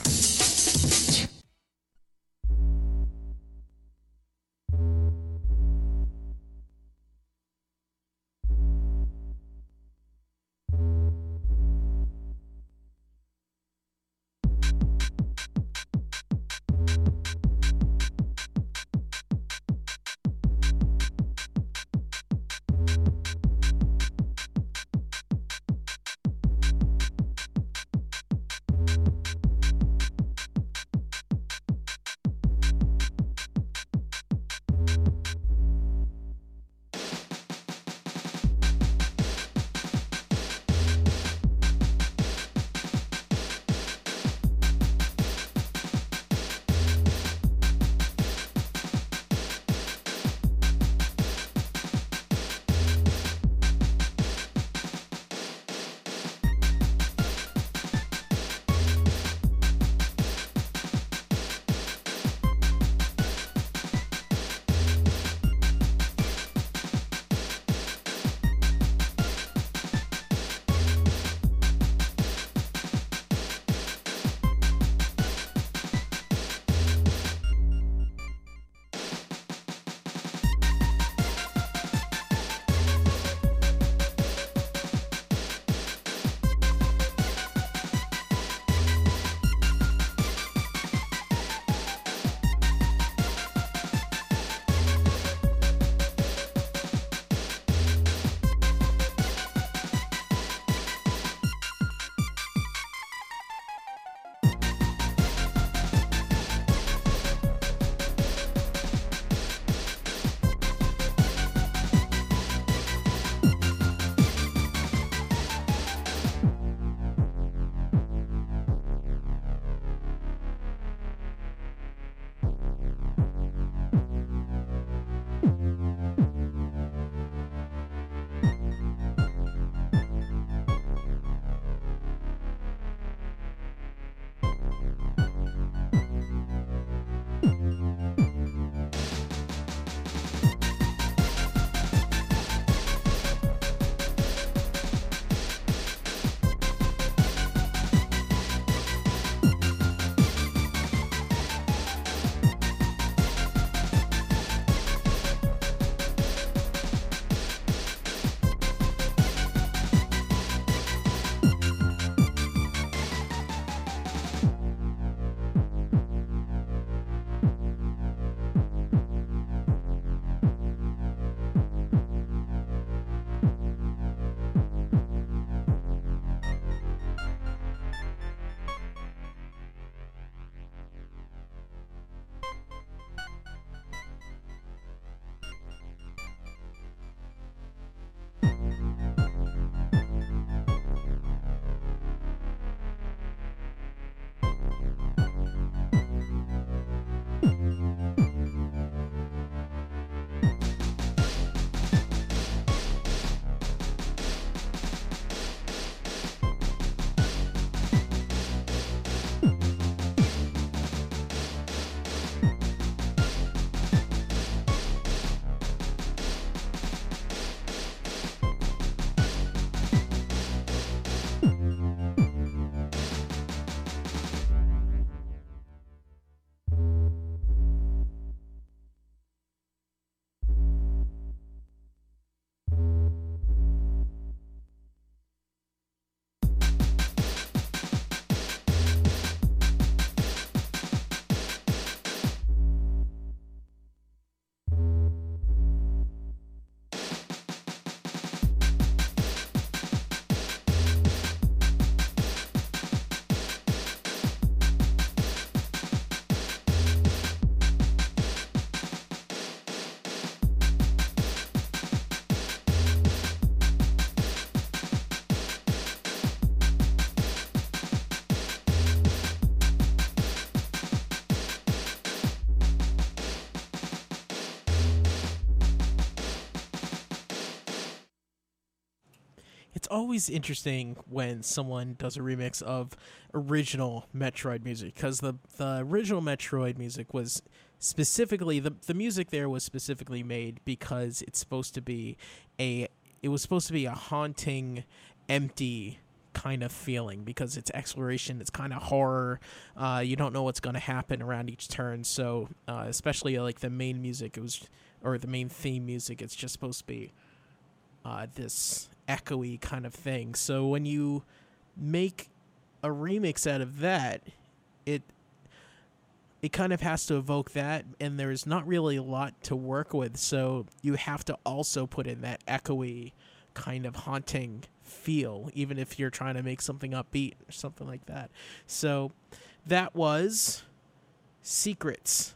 always interesting when someone does a remix of original Metroid music because the the original Metroid music was specifically the the music there was specifically made because it's supposed to be a it was supposed to be a haunting, empty kind of feeling because it's exploration, it's kind of horror. Uh, you don't know what's going to happen around each turn. So, uh, especially uh, like the main music, it was or the main theme music, it's just supposed to be uh, this echoey kind of thing. So when you make a remix out of that, it it kind of has to evoke that and there's not really a lot to work with. So you have to also put in that echoey kind of haunting feel even if you're trying to make something upbeat or something like that. So that was secrets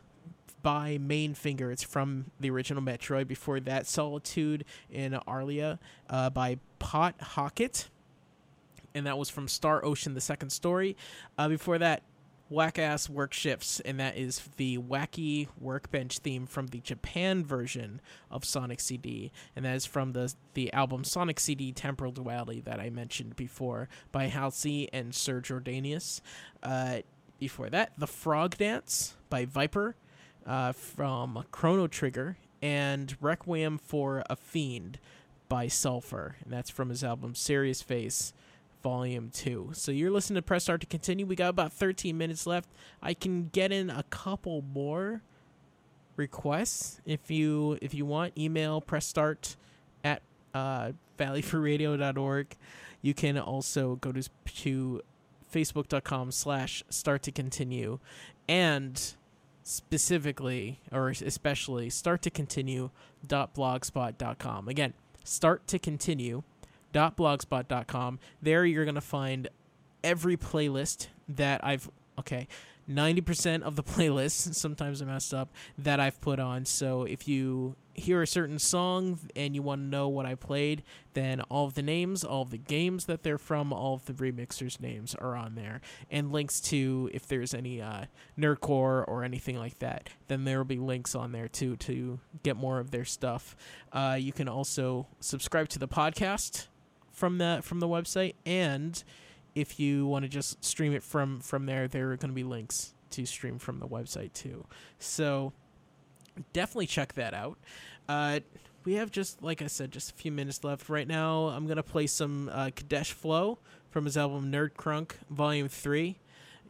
by Main Finger. It's from the original Metroid. Before that, Solitude in Arlia uh, by Pot Hockett. And that was from Star Ocean, the second story. Uh, before that, Whack Ass Work Shifts, and that is the wacky workbench theme from the Japan version of Sonic CD, and that is from the the album Sonic CD Temporal Duality that I mentioned before by Halsey and Sir Jordanius. Uh, before that, The Frog Dance by Viper uh, from Chrono Trigger, and Requiem for a Fiend by Sulfur, and that's from his album Serious Face. Volume 2. So you're listening to Press Start to continue. We got about 13 minutes left. I can get in a couple more requests if you if you want. Email press start at uh, valleyfreeradio.org. You can also go to, to facebook.com slash start to continue and specifically or especially start to continue blogspot.com again start to continue blogspot.com. There you're going to find every playlist that I've okay, 90% of the playlists, sometimes I messed up, that I've put on. So if you hear a certain song and you want to know what I played, then all of the names, all of the games that they're from, all of the remixers' names are on there. And links to if there's any uh, nerdcore or anything like that, then there will be links on there too to get more of their stuff. Uh, you can also subscribe to the podcast from the from the website and if you want to just stream it from from there there are going to be links to stream from the website too so definitely check that out uh, we have just like i said just a few minutes left right now i'm to play some uh, kadesh flow from his album nerd crunk volume 3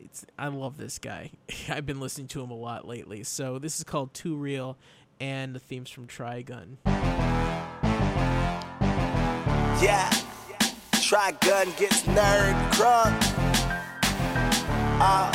it's, i love this guy i've been listening to him a lot lately so this is called too real and the themes from trigun Yeah. Trigun gets nerd crunk. Uh,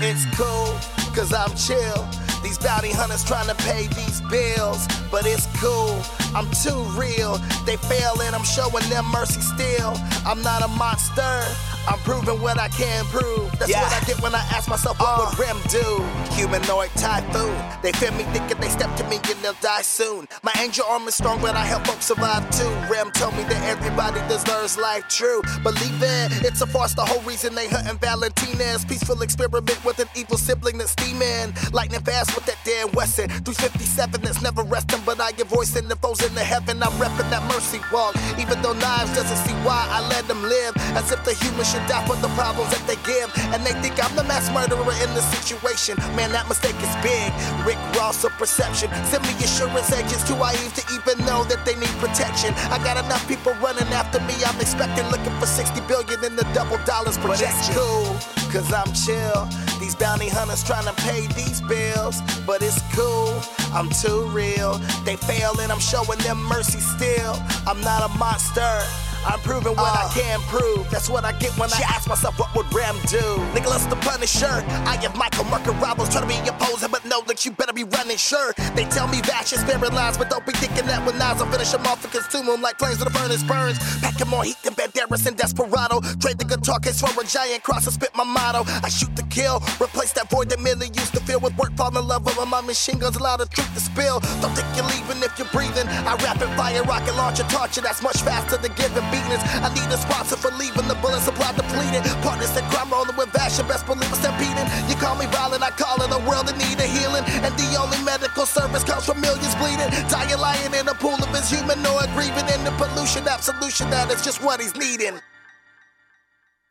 it's cool, cause I'm chill. These bounty hunters trying to pay these bills, but it's cool. I'm too real. They fail and I'm showing them mercy still. I'm not a monster. I'm proving what I can prove. That's what I get when I ask myself, what would uh. Rem do? Humanoid typhoon. They fear me thinking they step to me and they'll die soon. My angel arm is strong, but I help folks survive too. Rem told me that everybody deserves life true. Believe it, it's a farce. The whole reason they hunting Valentina's peaceful experiment with an evil sibling that's steaming. Lightning fast with that damn Wesson. 357 that's never resting, but I give voice in the foes in the heaven. I'm repping that mercy walk. Even though Knives doesn't see why I let them live. As if the human should die for the problems that they give. And they think I'm the mass murderer in the situation. Man, that mistake is big. Rick Ross of perception. Send me assurance agents to Eve to even know that they need protection. I got enough people running after me. I'm expecting looking for 60 billion in the double dollars But it's projection. cool, cause I'm chill. These bounty hunters trying to pay these bills. But it's cool, I'm too real. They fail and I'm showing them mercy still. I'm not a monster. I'm proving what I uh. can prove. That's what I get when I ask myself, what would Rem do? Nicholas the Punisher. I have Michael Merker rivals trying to be opposing, but know that you better be running sure. They tell me that you're sparing lies, but don't be thinking that with knives I'll finish them off and consume them like flames when the furnace burns. Packing more heat than Banderas and Desperado. Trade the guitar case for a giant cross and spit my motto. I shoot to kill, replace that void that merely used to fill with work. Fall in love with my machine guns, allow the truth to spill. Don't think you're leaving if you're breathing. I rap rapid fire, rocket launcher, torture that's much faster than giving beatings. I need a sponsor for leaving the bullet supply depleted. Partners that crime rolling with fashion, best believe it's stampeding. You call me violent, I call it a world in need of healing. And the only medical service comes from millions bleeding. Dying lying in a pool of his humanoid, grieving in the pollution. solution, absolution, that is just what he's needing.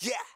Yeah.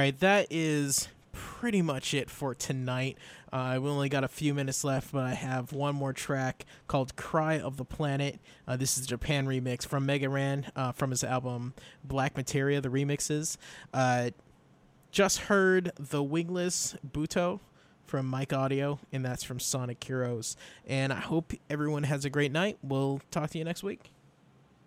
Right, that is pretty much it for tonight. Uh, we only got a few minutes left, but I have one more track called "Cry of the Planet." Uh, this is a Japan remix from Mega Ran uh, from his album Black Materia. The remixes. Uh, just heard the Wingless Buto from Mike Audio, and that's from Sonic Heroes. And I hope everyone has a great night. We'll talk to you next week.